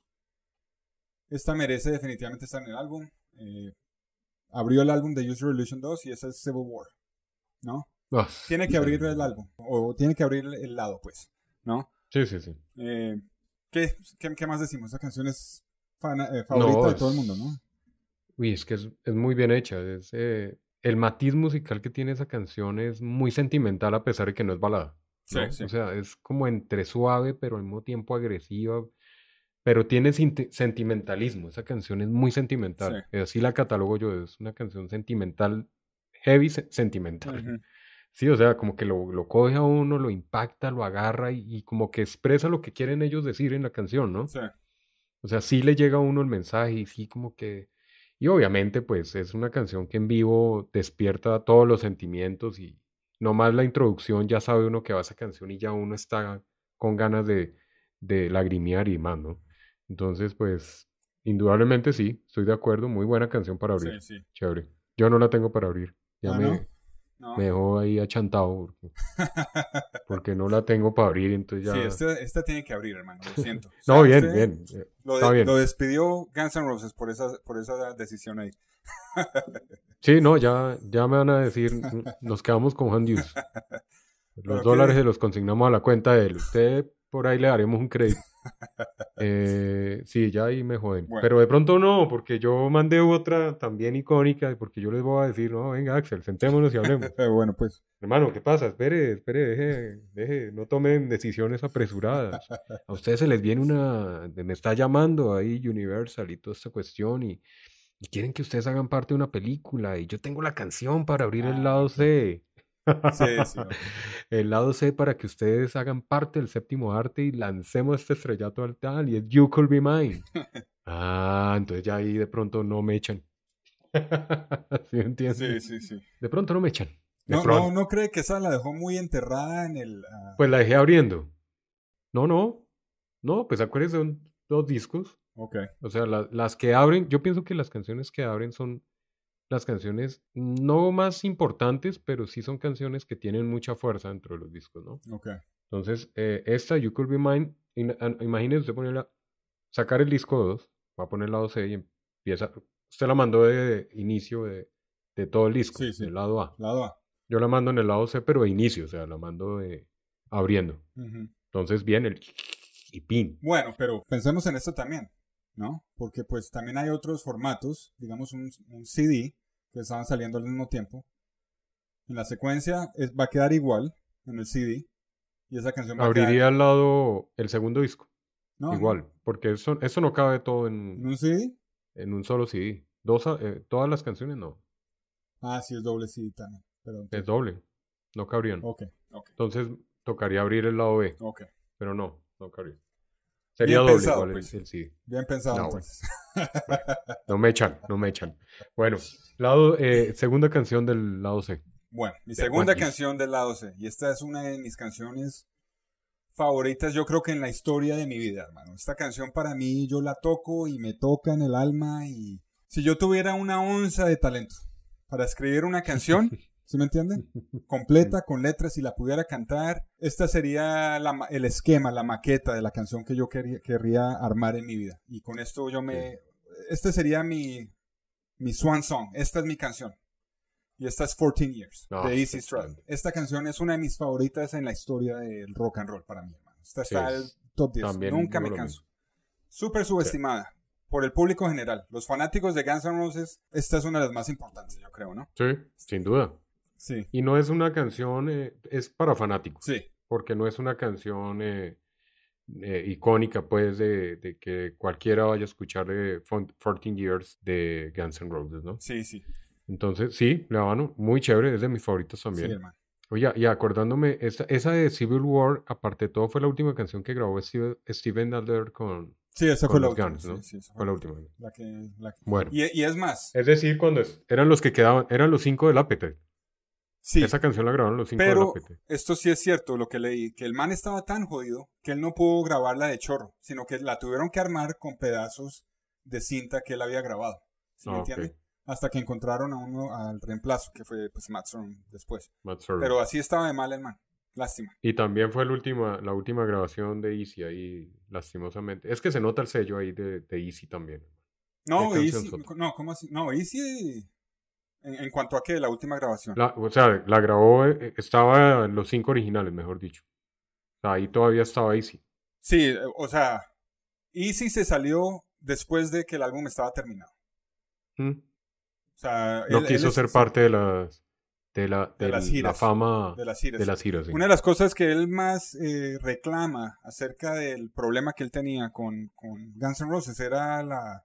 esta merece definitivamente estar en el álbum. Eh, abrió el álbum de Use Revolution 2 y ese es Civil War, ¿no? Ah, tiene que abrir el álbum, o tiene que abrir el lado, pues, ¿no? Sí, sí, sí. Eh, ¿qué, qué, más decimos? Esa canción es eh, favorita de todo el mundo, ¿no? Uy, es que es, es muy bien hecha. Es, eh, el matiz musical que tiene esa canción es muy sentimental a pesar de que no es balada. Sí, sí. O sea, es como entre suave, pero al mismo tiempo agresiva. Pero tiene sentimentalismo. Esa canción es muy sentimental. Así la catalogo yo. Es una canción sentimental, heavy sentimental. Sí, o sea, como que lo, lo, coge a uno, lo impacta, lo agarra y, y, como que expresa lo que quieren ellos decir en la canción, ¿no? Sí. O sea, sí le llega a uno el mensaje y sí como que y obviamente, pues es una canción que en vivo despierta todos los sentimientos y nomás la introducción ya sabe uno que va a esa canción y ya uno está con ganas de, de lagrimear y más, ¿no? Entonces, pues, indudablemente sí, estoy de acuerdo, muy buena canción para abrir. Sí, sí. Chévere. Yo no la tengo para abrir. Ya ah, me, me dejó ahí achantado porque, <laughs> no la tengo para abrir, entonces ya... Sí, esta, tiene que abrir, hermano, lo siento. <laughs> no, bien, bien, lo, bien. Lo despidió Guns N' Roses por esa, por esa decisión ahí. <laughs> sí, no, ya, ya me van a decir, nos quedamos con Han Los dólares se los consignamos a la cuenta de él. Usted por ahí le daremos un crédito. Eh, sí, ya ahí me joden. Pero de pronto no, porque yo mandé otra también icónica, porque yo les voy a decir, no, venga Axel, sentémonos y hablemos. <laughs> bueno, pues. Hermano, ¿qué pasa? Espere, espere, deje, deje, no tomen decisiones apresuradas. A ustedes se les viene una, me está llamando ahí Universal y toda esta cuestión y, y quieren que ustedes hagan parte de una película y yo tengo la canción para abrir el ah, lado C. <laughs> El lado C para que ustedes hagan parte del séptimo arte y lancemos este estrellato al tal y es You Could Be Mine. <laughs> ah, entonces ya ahí de pronto no me echan. <laughs> ¿Sí me entiendes? Sí, sí, sí. De pronto no me echan. No, no, no cree que esa la dejó muy enterrada en el. Ah? Pues la dejé abriendo. No, no. No, pues acuérdense, son dos discos. Ok. O sea, las que abren, yo pienso que las canciones que abren son las canciones no más importantes, pero sí son canciones que tienen mucha fuerza dentro de los discos, ¿no? Ok. Entonces, eh, esta, You Could Be Mine, imagínese usted ponerla, sacar el disco 2, va a poner el lado C y empieza, usted la mandó de inicio de, de todo el disco, sí, sí. del lado A. Lado A. Yo la mando en el lado C, pero de inicio, o sea, la mando de abriendo. Entonces viene el y pin. Bueno, pero pensemos en esto también, ¿no? Porque pues también hay otros formatos, digamos un, un CD, que estaban saliendo al mismo tiempo. En la secuencia va a quedar igual en el CD. Y esa canción va Abriría a quedar... al lado el segundo disco. No, igual, porque eso, eso no cabe todo en, ¿En un CD. En un solo CD. Dos, eh, todas las canciones no. Ah, sí, es doble CD también. Es doble. No cabrían. Ok, Entonces tocaría abrir el lado B. Ok. Pero no, no cabría. Sería doble igual pues. el, CD. Bien pensado, pues. no me echan, no me echan. Bueno, lado, eh, segunda canción del lado C. Bueno, mi segunda canción del lado C. Y esta es una de mis canciones favoritas yo creo que en la historia de mi vida, hermano. Esta canción para mí yo la toco y me toca en el alma y si yo tuviera una onza de talento para escribir una canción, <laughs> ¿sí me entienden? Completa, con letras y la pudiera cantar, esta sería el esquema, la maqueta de la canción que yo quería, querría armar en mi vida. Y con esto yo me... Este sería mi, mi swan song. Esta es mi canción. Y esta es 14 Years, de ah, Easy Strut. Esta canción es una de mis favoritas en la historia del rock and roll para mí, hermano. Esta está el top 10. Nunca me canso. Súper subestimada por el público general. Los fanáticos de Guns N' Roses, esta es una de las más importantes, yo creo, ¿no? Sí, sin duda. Sí. Y no es una canción, eh, es para fanáticos. Sí. Porque no es una canción eh, eh, icónica, pues, de, de, que cualquiera vaya a escuchar de 14 Years de Guns N' Roses, ¿no? Sí, sí. Entonces, sí, La Habano, muy chévere, es de mis favoritos también. Sí, hermano. Oye, y acordándome, esa, esa de Civil War, aparte de todo, fue la última canción que grabó Steven Adler con, Sí, esa fue la última. ¿no? sí, fue la última. La que, Bueno. Y, y, es más. Es decir, cuando eran los que quedaban, eran los cinco del APT. Sí. Esa canción la grabaron los cinco APT. Esto sí es cierto, lo que leí, que el man estaba tan jodido que él no pudo grabarla de chorro, sino que la tuvieron que armar con pedazos de cinta que él había grabado. ¿Sí me ah, entiende? Hasta que encontraron a uno al reemplazo, que fue pues Matt después. Matt Pero así estaba de mal el man. Lástima. Y también fue la última, la última grabación de Easy ahí, lastimosamente. Es que se nota el sello ahí de, de Easy también. No, Easy, no, ¿cómo así? No, Easy, en, cuanto a que la última grabación. o sea, la grabó, eh, estaba en los cinco originales, mejor dicho. ahí todavía estaba Easy. Sí, eh, o sea, Easy se salió después de que el álbum estaba terminado. ¿Mm? O sea, no quiso ser parte de las de la, de, la fama de las giras. De las giras Una de las cosas que él más eh, reclama acerca del problema que él tenía con, con Guns N' Roses era la,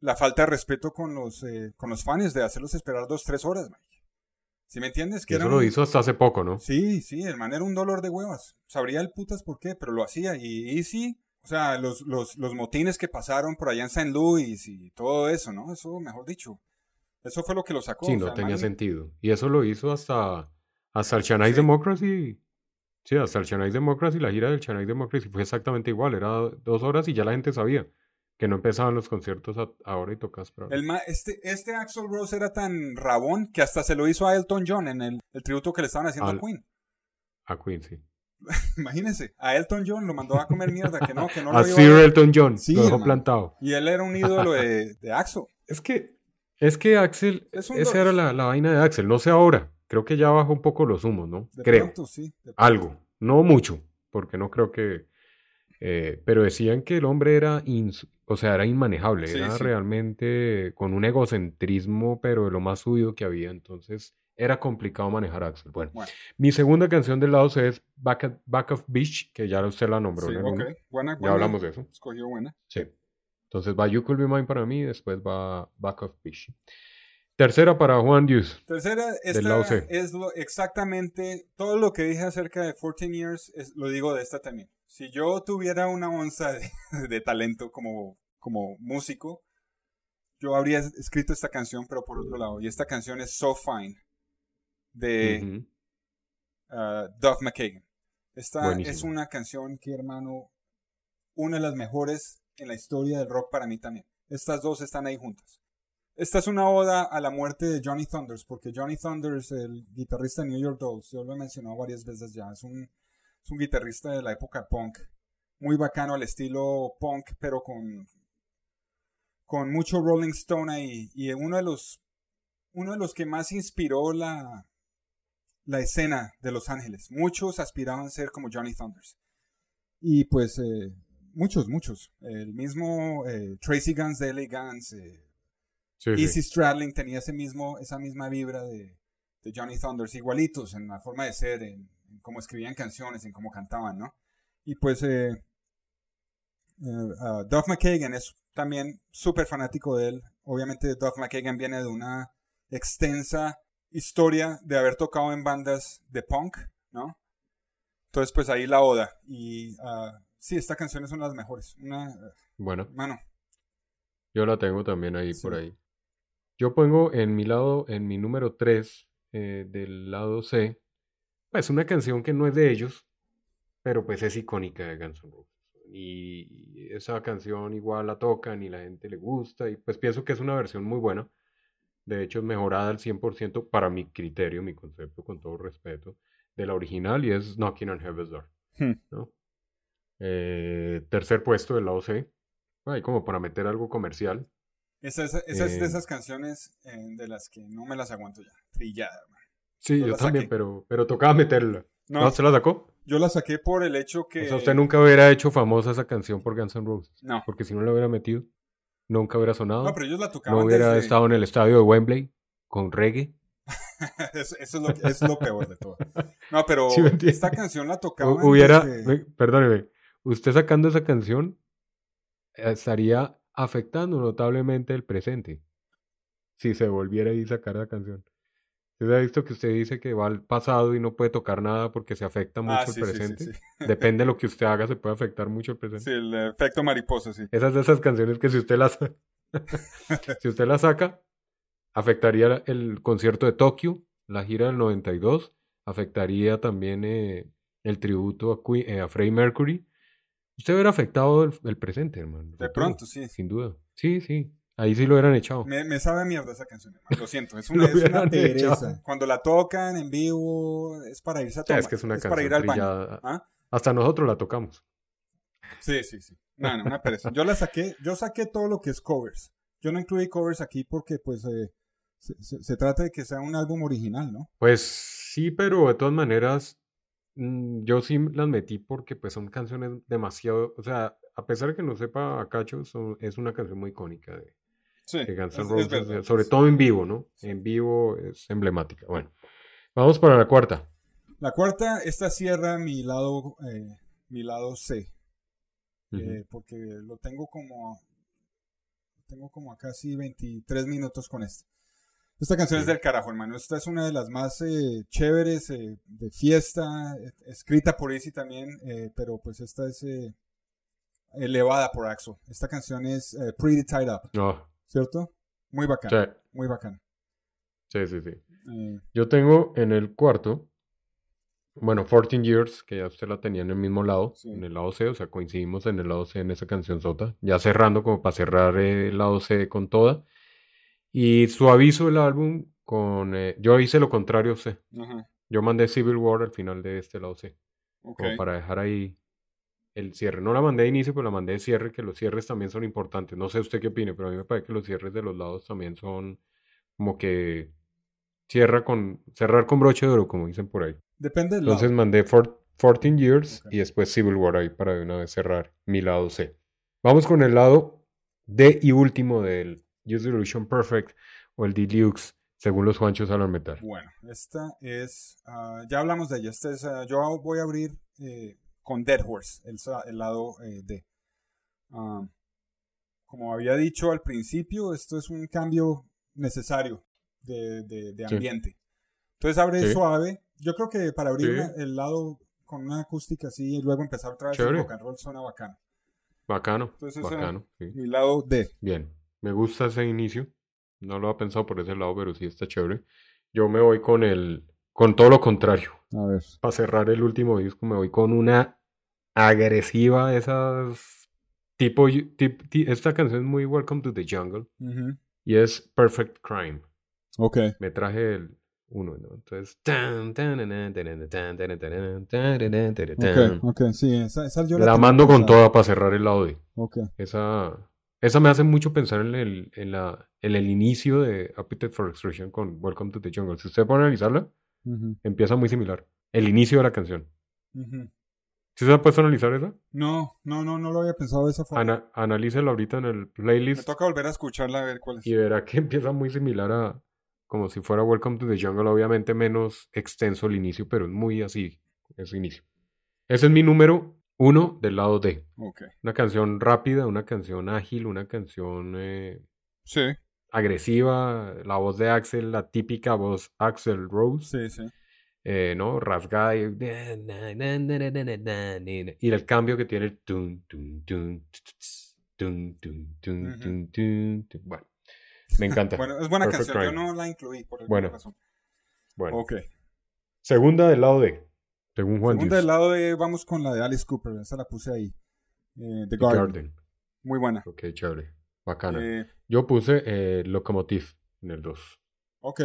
la falta de respeto con los, eh, con los fans de hacerlos esperar dos, tres horas, Mike. ¿Sí me entiendes? Que Eso lo hizo hasta hace poco, ¿no? Sí, sí, el man era un dolor de huevas. Sabría el putas por qué, pero lo hacía. Y, y sí, o sea, los, los, los motines que pasaron por allá en St. Louis y todo eso, ¿no? Eso, mejor dicho. Eso fue lo que lo sacó. Sí, no tenía sentido. Y eso lo hizo hasta, hasta el Chennai Democracy. Sí, hasta el Chennai Democracy, la gira del Chennai Democracy fue exactamente igual. Era dos horas y ya la gente sabía que no empezaban los conciertos ahora y tocas. El este, este Axel Rose era tan rabón que hasta se lo hizo a Elton John en el, el tributo que le estaban haciendo a Queen. A Queen, sí. <laughs> Imagínense, a Elton John lo mandó a comer mierda, que no, que no <laughs> a Sir Elton John, sí, lo dejó plantado. Y él era un ídolo de, <laughs> de Axel. Es que es que Axel, esa era la, vaina de Axel, no sé ahora, creo que ya bajó un poco los humos, ¿no? creo. sí, Algo, no mucho, porque no creo que... Eh, pero decían que el hombre era, o sea, era inmanejable, era realmente con un egocentrismo, pero de lo más subido que había, entonces era complicado manejar a Axel. Bueno, mi segunda canción del lado C es Back, Back of Beach, que ya usted la nombró. Sí, okay. buena, ya hablamos de eso. Escogió buena. Sí. Entonces va You Could Be Mine para mí, después va Back of Fish. Tercera para Juan Dios. Tercera, esta es lo, exactamente todo lo que dije acerca de 14 Years, lo digo de esta también. Si yo tuviera una onza <laughs> de, talento como, como músico, yo habría escrito esta canción, pero por otro lado. Y esta canción es So Fine, de uh, Duff McKagan. Esta es una canción que, hermano, una de las mejores en la historia del rock para mí también. Estas dos están ahí juntas. Esta es una oda a la muerte de Johnny Thunders, porque Johnny Thunders, el guitarrista de New York Dolls, yo lo he mencionado varias veces ya, es un, es un guitarrista de la época punk, muy bacano al estilo punk, pero con, con mucho Rolling Stone ahí, y uno de los, uno de los que más inspiró la, la escena de Los Ángeles. Muchos aspiraban a ser como Johnny Thunders. Y pues eh, muchos, muchos. El mismo eh, Tracy Guns de LA Guns, eh, Easy Stradling tenía ese mismo, esa misma vibra de, Johnny Thunders, igualitos en la forma de ser, en, cómo escribían canciones, en cómo cantaban, ¿no? Y pues eh, uh, Duff McKagan es también súper fanático de él. Obviamente Duff McKagan viene de una extensa historia de haber tocado en bandas de punk, ¿no? Entonces, pues ahí la oda. Y uh, Sí, esta canción es una de las mejores. Una, bueno. Mano. Yo la tengo también ahí por ahí. Yo pongo en mi lado, en mi número 3 eh, del lado C, pues una canción que no es de ellos, pero pues es icónica de Guns N' Roses. Y esa canción igual la tocan y la gente le gusta y pues pienso que es una versión muy buena. De hecho, es mejorada al 100% para mi criterio, mi concepto, con todo respeto, de la original y es Knocking on Heaven's Door. Hmm. ¿no? Eh, tercer puesto del lado C. Ay, como para meter algo comercial. Esa, esa- esa es de Eh. esas canciones eh, de las que no me las aguanto ya. Trillada, hermano. Sí, Yo también, saqué. pero, pero tocaba meterla. No, ¿No? ¿Se la sacó? yo la saqué por el hecho que... O sea, usted nunca hubiera hecho famosa esa canción por Guns N' Roses. No. Porque si no la hubiera metido, nunca hubiera sonado. No, pero ellos la tocaban no hubiera desde- estado en el estadio de Wembley con reggae. <laughs> eso, eso es, lo, es lo peor de todo. No, pero <laughs> Sí esta canción la tocaban hubiera, desde- perdóneme, usted sacando esa canción eh, estaría afectando notablemente el presente. Si se volviera a sacar la canción. ¿Usted ha visto que usted dice que va al pasado y no puede tocar nada porque se afecta mucho Ah, el sí, sí, presente? sí. Depende de lo que <laughs> usted haga, se puede afectar mucho el presente. Sí, el efecto mariposa, sí. Esas de esas canciones que si usted las <laughs> <laughs> si usted las saca, afectaría el concierto de Tokio, la gira del 92, afectaría también eh, el tributo a, Queen- eh, a Freddie Mercury. Usted hubiera afectado el, el presente, hermano. De pronto, sí. Sin duda. Sí, sí. Ahí sí lo hubieran echado. Me, me sabe mierda esa canción, hermano. Lo siento. Es <laughs> una, es una pereza. echado. Cuando la tocan en vivo, es para irse a tomar. es que es una para canción ir al baño. ¿Ah? Hasta nosotros la tocamos. Sí, sí, sí. No, no, una pereza. Yo la saqué, yo saqué todo lo que es covers. Yo no incluí covers aquí porque, pues, eh, se, se- se trata de que sea un álbum original, ¿no? Pues sí, pero de todas maneras, mm, yo sí las metí porque pues son canciones demasiado, o sea, a pesar de que no sepa a Cacho, son- es una canción muy icónica de, Sí. de Guns N' es- es Roses, verdad. eh, sobre todo en vivo, ¿no? En vivo es emblemática. Bueno, vamos para la cuarta. La cuarta, esta cierra mi lado, eh, mi lado C. Eh, porque lo tengo como tengo como a casi 23 minutos con esto. Esta canción es del carajo, hermano. Esta es una de las más eh, chéveres de fiesta, escrita por Izzy también, pero pues esta es elevada por Axel. Esta canción es Pretty Tied Up, No, ¿cierto? Muy sí, bacana, muy bacana. sí, sí, sí. Eh, Yo tengo en el cuarto, bueno, 14 Years, que ya usted la tenía en el mismo lado, Sí. en el lado C, o sea, coincidimos en el lado C en esa canción sota, ya cerrando como para cerrar el lado C con toda. Y suavizo el álbum con, eh, yo hice lo contrario usted. ajá, Yo mandé Civil War al final de este lado C, ok. como para dejar ahí el cierre. No la mandé de inicio, pero la mandé de cierre, que los cierres también son importantes. No sé usted qué opine, pero a mí me parece que los cierres de los lados también son como que cierra con, cerrar con broche de oro, como dicen por ahí. Depende del lado. Entonces mandé for- 14 Years y después Civil War ahí para de una vez cerrar mi lado C. Vamos con el lado D y último del Use Illusion Perfect o el Deluxe, según los Juanchos al metal. Bueno, esta es, ah, ya hablamos de ella. Esta es, ah, yo voy a abrir eh, con Dead Horse, el, lado eh, D. Ah, como había dicho al principio, esto es un cambio necesario de, de- de Sí. ambiente. Entonces abre Sí. suave. Yo creo que para abrir Sí. una- el lado con una acústica así y luego empezar otra vez el rock and roll suena bacano. Bacano, Entonces, bacano. Mi lado D. Bien, me gusta ese inicio. No lo había pensado por ese lado, pero sí está chévere. Yo me voy con el, con todo lo contrario. A ver. Para cerrar el último disco, me voy con una agresiva, esas tipo, esta canción es muy Welcome to the Jungle y es Perfect Crime. Ok. Me traje el uno, ¿no? Entonces, okay, okay, sí, esa, esa la, la mando con toda para cerrar el audio. Okay. Esa, esa me hace mucho pensar en el, la, el inicio de Appetite for Extraction con Welcome to the Jungle. Si usted puede analizarla, empieza muy similar. El inicio de la canción. ¿Sí se ha puesto a analizar esa? No, no, no, no lo había pensado de esa forma. Ana, analícela ahorita en el Me playlist toca volver a escucharla a ver cuál es. y verá que <laughs> empieza muy similar a como si fuera Welcome to the Jungle, obviamente menos extenso el inicio, pero es muy así, ese inicio. Ese es mi número uno del lado D. Ok. Una canción rápida, una canción ágil, una canción eh, Sí, agresiva, la voz de Axel, la típica voz Axel Rose, sí, sí. Eh, ¿no? Rasgada y, y el cambio que tiene el tun, tun, tun. Bueno, me encanta. Bueno, es buena Perfect canción. Yo no la incluí por alguna Bueno. razón. Bueno, Ok. segunda del lado D. Según Juan Segunda Dios. del lado de, vamos con la de Alice Cooper, esa la puse ahí. Eh, The The Garden. Garden. Muy buena. Ok, chévere. Bacana. Eh, Yo puse eh, Locomotive en el 2. ok.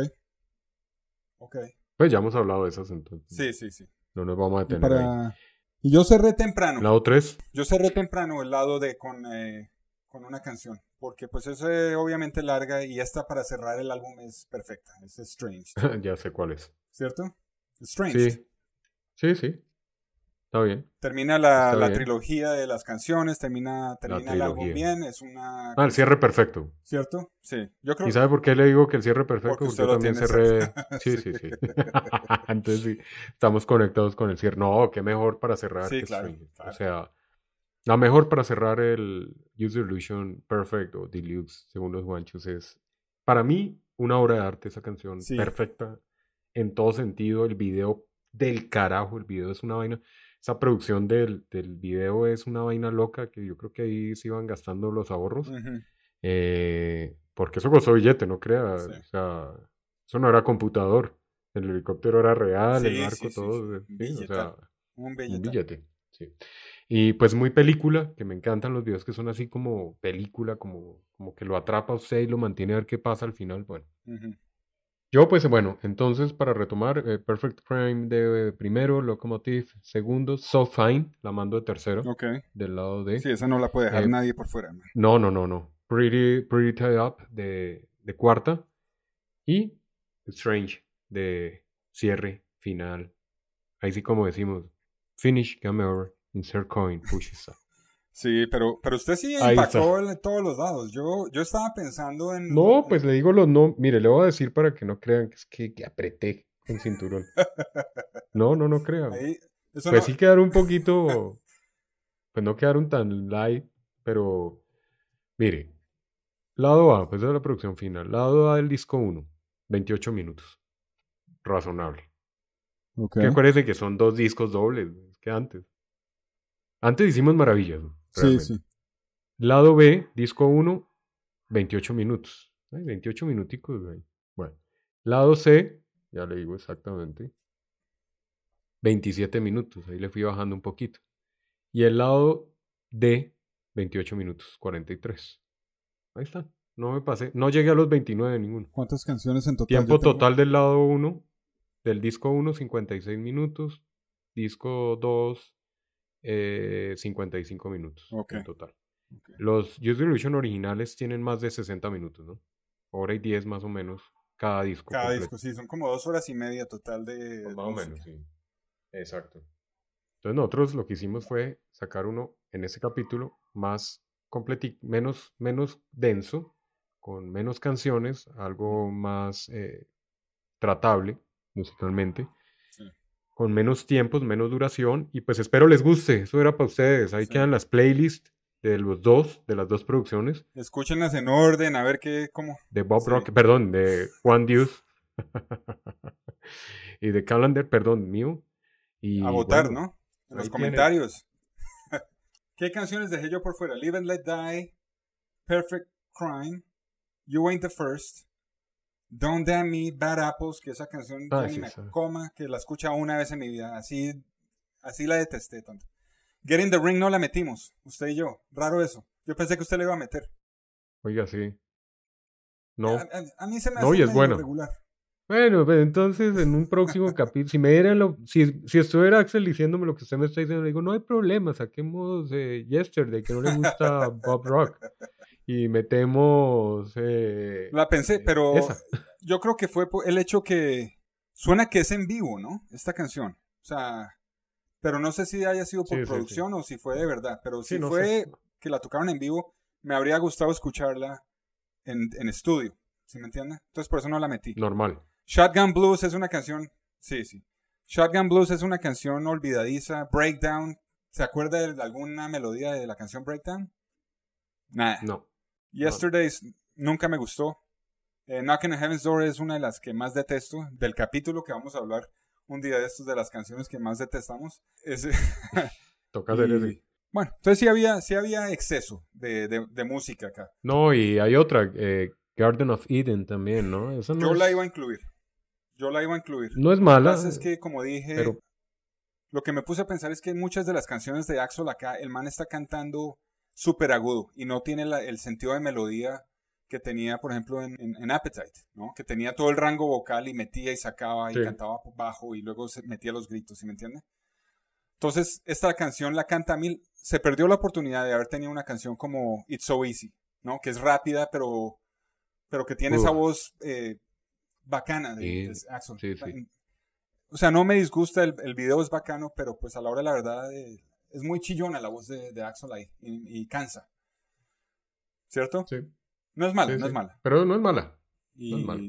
Ok. Pues ya hemos hablado de esas entonces. Sí, sí, sí. No nos vamos a Y, detener ahí. para... y yo cerré temprano. Lado 3. Yo cerré temprano el lado de con, eh, con una canción. Porque pues es eh, obviamente larga y esta para cerrar el álbum es perfecta. Es Strange. <laughs> ya sé cuál es. ¿Cierto? Strange. Sí. Sí, sí. Está bien. Termina la, Está la bien. trilogía de las canciones, termina, termina el álbum bien, es una... Ah, el cierre perfecto. ¿Cierto? Sí. Yo creo ¿Y sabe por qué le digo que el cierre perfecto? Porque Porque, yo también cerré. <laughs> Sí, sí, sí. <laughs> Entonces sí, estamos conectados con el cierre. No, qué mejor para cerrar. Sí, que claro, claro. O sea, la mejor para cerrar el User Illusion Perfect o Deluxe, según los guanchos, es para mí una obra de arte esa canción. Sí. Perfecta en todo sentido. El video del carajo. El video es una vaina. Esa producción del, del video es una vaina loca que yo creo que ahí se iban gastando los ahorros. Eh, porque eso costó billete, no crea. Sí. O sea, eso no era computador. El helicóptero era real, el barco, sí, todo. Un o billete. sea, Un un billete. billete. Sí. Y pues muy película, que me encantan los videos que son así como película, como, como que lo atrapa a usted y lo mantiene a ver qué pasa al final. Bueno. Ujú. Yo, pues bueno, entonces para retomar, eh, Perfect Crime de primero, Locomotive segundo, So Fine, la mando de tercero, Ok. del lado de... Sí, esa no la puede dejar Eh, nadie por fuera. man. No, no, no, no. Pretty, Pretty Tied Up de, de cuarta. Y Strange de cierre final. Ahí sí como decimos. Finish, game over, insert coin, push stop. Sí, pero, pero usted sí empacó en todos los lados. Yo, yo estaba pensando en... No, pues le digo los no. Mire, le voy a decir para que no crean que es que, que apreté con cinturón. <laughs> No, no, no crean. Ahí, Pues no- sí quedaron un poquito, pues no quedaron tan light, pero mire, lado A, pues esa es la producción final, lado A del disco 1, 28 minutos, razonable. Ok. Que acuérdense que son dos discos dobles, que antes. Antes hicimos maravillas, ¿no? Sí, Realmente. sí. Lado B, disco 1, 28 minutos. Ay, 28 minuticos, güey. Bueno. Lado C, ya le digo exactamente. 27 minutos. Ahí le fui bajando un poquito. Y el lado D, 28 minutos, 43. Ahí está. No me pasé. No llegué a los 29 ninguno. ¿Cuántas canciones en total? Tiempo total del lado 1, del disco 1, 56 minutos. Disco 2, eh, 55 minutos en total. Los Use Illusion originales tienen más de 60 minutos, ¿no? Hora y 10 más o menos cada disco. Cada completo. disco, sí, son como dos horas y media total de... Pues más o menos, sí. Exacto. Entonces nosotros lo que hicimos fue sacar uno en ese capítulo más completi menos, menos denso, con menos canciones, algo más eh, tratable musicalmente. Con menos tiempos, menos duración, y pues espero les guste, eso era para ustedes, ahí Sí. quedan las playlists de los dos, de las dos producciones, Escúchenlas en orden, a ver qué, cómo... de Bob Sí. Rock, perdón, de Juan Dios, <laughs> y de Calendar, perdón, mío. Y, A votar, bueno, ¿no? En los comentarios. <laughs> ¿Qué canciones dejé yo por fuera? Live and Let Die, Perfect Crime, You Ain't the First, Don't Damn Me, Bad Apples, que esa canción Ah, sí, me sí. coma, que la escucha una vez en mi vida. Así, así la detesté tanto. Get in the Ring no la metimos, usted y yo. Raro eso. Yo pensé que usted la iba a meter. Oiga, sí. No. A, a- a mí se me No, hace y es bueno. regular. Bueno, pues entonces en un próximo <laughs> capítulo, si me dieran lo, si, si estuviera Axel diciéndome lo que usted me está diciendo, le digo, no hay problema, saquemos eh, Yesterday, que no le gusta <laughs> Bob Rock. Y metemos eh, La pensé, pero esa. yo creo que fue por el hecho que suena que es en vivo, ¿no? Esta canción. O sea, pero no sé si haya sido por Sí, sí, producción o si fue de verdad. Pero si no fue sé. que la tocaron en vivo, me habría gustado escucharla en, en estudio. ¿Sí me entiende? Entonces por eso no la metí. normal. Shotgun Blues es una canción. Sí, sí. Shotgun Blues es una canción olvidadiza. Breakdown. ¿Se acuerda de alguna melodía de la canción Breakdown? Nada. No. Yesterdays nunca me gustó. Eh, Knocking on Heaven's Door es una de las que más detesto. Del capítulo que vamos a hablar un día de estos de las canciones que más detestamos. Es, <laughs> Toca hacer bueno, entonces sí había, sí había exceso de, de- de música acá. No, y hay otra, eh, Garden of Eden también, ¿no? Esa no Yo es, la iba a incluir. Yo la iba a incluir. no es Lo que mala, pasa es que, como dije, pero- lo que me puse a pensar es que muchas de las canciones de Axel acá, el man está cantando súper agudo y no tiene el sentido de melodía que tenía, por ejemplo, en, Appetite, ¿no? Que tenía todo el rango vocal y metía y sacaba y cantaba bajo y luego se metía los gritos, ¿sí me entiende? Entonces, esta canción la canta mí, se perdió la oportunidad de haber tenido una canción como It's So Easy, ¿no? Que es rápida, pero, pero que tiene esa voz eh, bacana de, Axel. O sea, no me disgusta, el, el, video es bacano, pero pues a la hora de la verdad eh, es muy chillona la voz de, Axel ahí y, cansa. ¿Cierto? Sí. No es mala, no es mala. Pero no es mala. No es mala.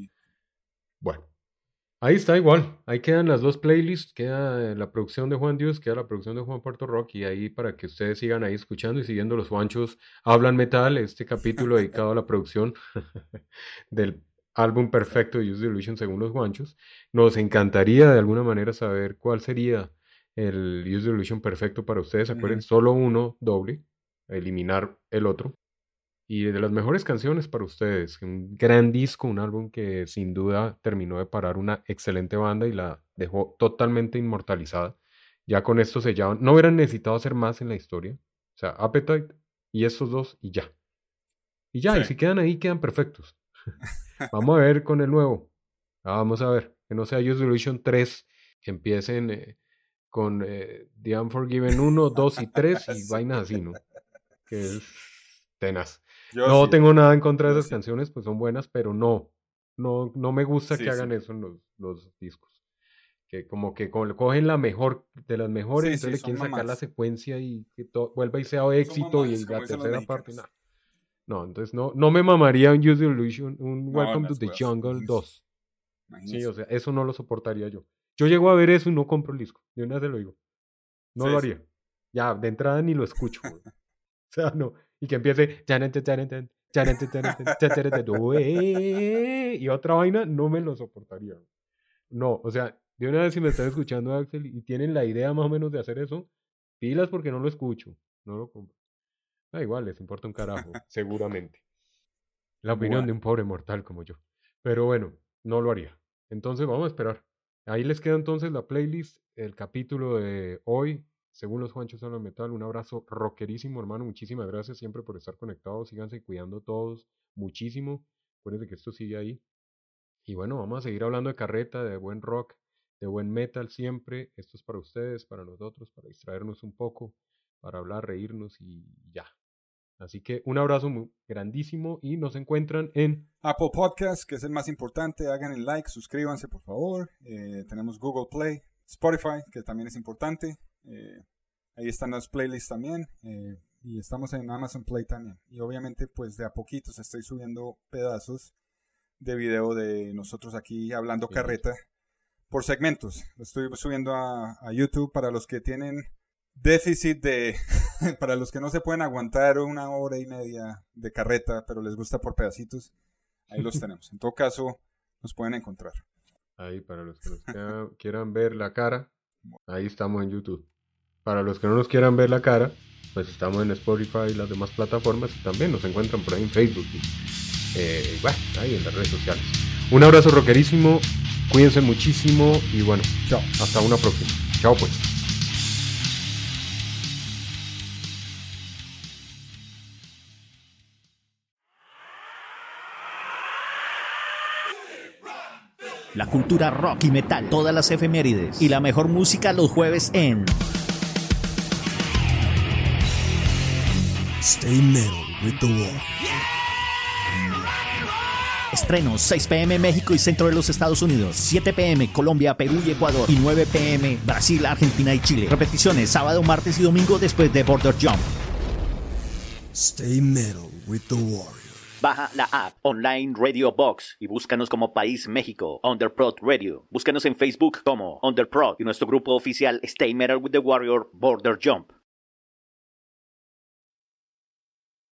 Bueno. Ahí está igual, ahí quedan las dos playlists, queda la producción de Juan Dios, queda la producción de Juan Puerto Rock y ahí para que ustedes sigan ahí escuchando y siguiendo los Juanchos Hablan Metal, este capítulo dedicado a la producción <laughs> del álbum perfecto de Use Illusion según los Juanchos. Nos encantaría de alguna manera saber cuál sería el Use Illusion perfecto para ustedes. Acuerden, solo uno doble, eliminar el otro y de las mejores canciones para ustedes. Un gran disco, un álbum que sin duda terminó de parar una excelente banda y la dejó totalmente inmortalizada. Ya con esto se sellaban. No hubieran necesitado hacer más en la historia. O sea, Appetite y estos dos y ya. Y ya, y si quedan ahí, quedan perfectos. <laughs> <laughs> vamos a ver con el nuevo. Ah, vamos a ver. Que no sea Use Illusion 3. Que empiecen eh, con eh, The Unforgiven 1, 2 y 3 y vainas así, ¿no? Que es tenaz no tengo nada en contra de esas canciones, pues son buenas, pero no, no, no me gusta que hagan eso en los, los, discos. Que como que cogen la mejor, de las mejores, entonces le quieren sacar la secuencia y que todo, vuelva y sea éxito y la tercera parte, nada. No, entonces no, no me mamaría un Use the Illusion, un Welcome to the Jungle 2. Sí, o sea, eso no lo soportaría yo. Yo llego a ver eso y no compro el disco. Yo nada se lo digo. No lo haría. Ya, de entrada ni lo escucho. <laughs> o sea, no y que empiece y otra vaina, no me lo soportaría. No, o sea, de una vez si me están escuchando Axel y tienen la idea más o menos de hacer eso, pilas porque no lo escucho, no lo compro. Da igual, les importa un carajo, <laughs> seguramente. La opinión de un pobre mortal como yo. Pero bueno, no lo haría. Entonces vamos a esperar. Ahí les queda entonces la playlist, el capítulo de hoy, según los Juanchos son metal, un abrazo rockerísimo, hermano. Muchísimas gracias siempre por estar conectados. Síganse cuidando todos muchísimo. Acuérdense que esto sigue ahí. Y bueno, vamos a seguir hablando de carreta, de buen rock, de buen metal siempre. Esto es para ustedes, para nosotros, para distraernos un poco, para hablar, reírnos y ya. Así que un abrazo muy grandísimo y nos encuentran en Apple Podcast, que es el más importante. Hagan el like, suscríbanse por favor. Eh, tenemos Google Play, Spotify, que también es importante. Eh, ahí están las playlists también. Eh, y estamos en Amazon Play también. Y obviamente pues de a poquitos estoy subiendo pedazos de video de nosotros aquí hablando carreta por segmentos. Lo estoy subiendo a, YouTube para los que tienen déficit de... <laughs> para los que no se pueden aguantar una hora y media de carreta, pero les gusta por pedacitos. Ahí los <laughs> tenemos. En todo caso, nos pueden encontrar. Ahí, para los que <laughs> quieran ver la cara, ahí estamos en YouTube. Para los que no nos quieran ver la cara, pues estamos en Spotify y las demás plataformas y también nos encuentran por ahí en Facebook y eh, bueno, ahí en las redes sociales. Un abrazo rockerísimo, cuídense muchísimo y bueno, chao, hasta una próxima. Chao pues. La cultura rock y metal, todas las efemérides y la mejor música los jueves en Stay metal with the war. Estrenos 6 pm México y centro de los Estados Unidos, 7 pm Colombia, Perú y Ecuador y 9 pm Brasil, Argentina y Chile. Repeticiones sábado, martes y domingo después de Border Jump. Stay metal with the warrior. Baja la app Online Radio Box y búscanos como País México, Underprod Radio. Búscanos en Facebook como Underprod y nuestro grupo oficial Stay Metal with the Warrior Border Jump.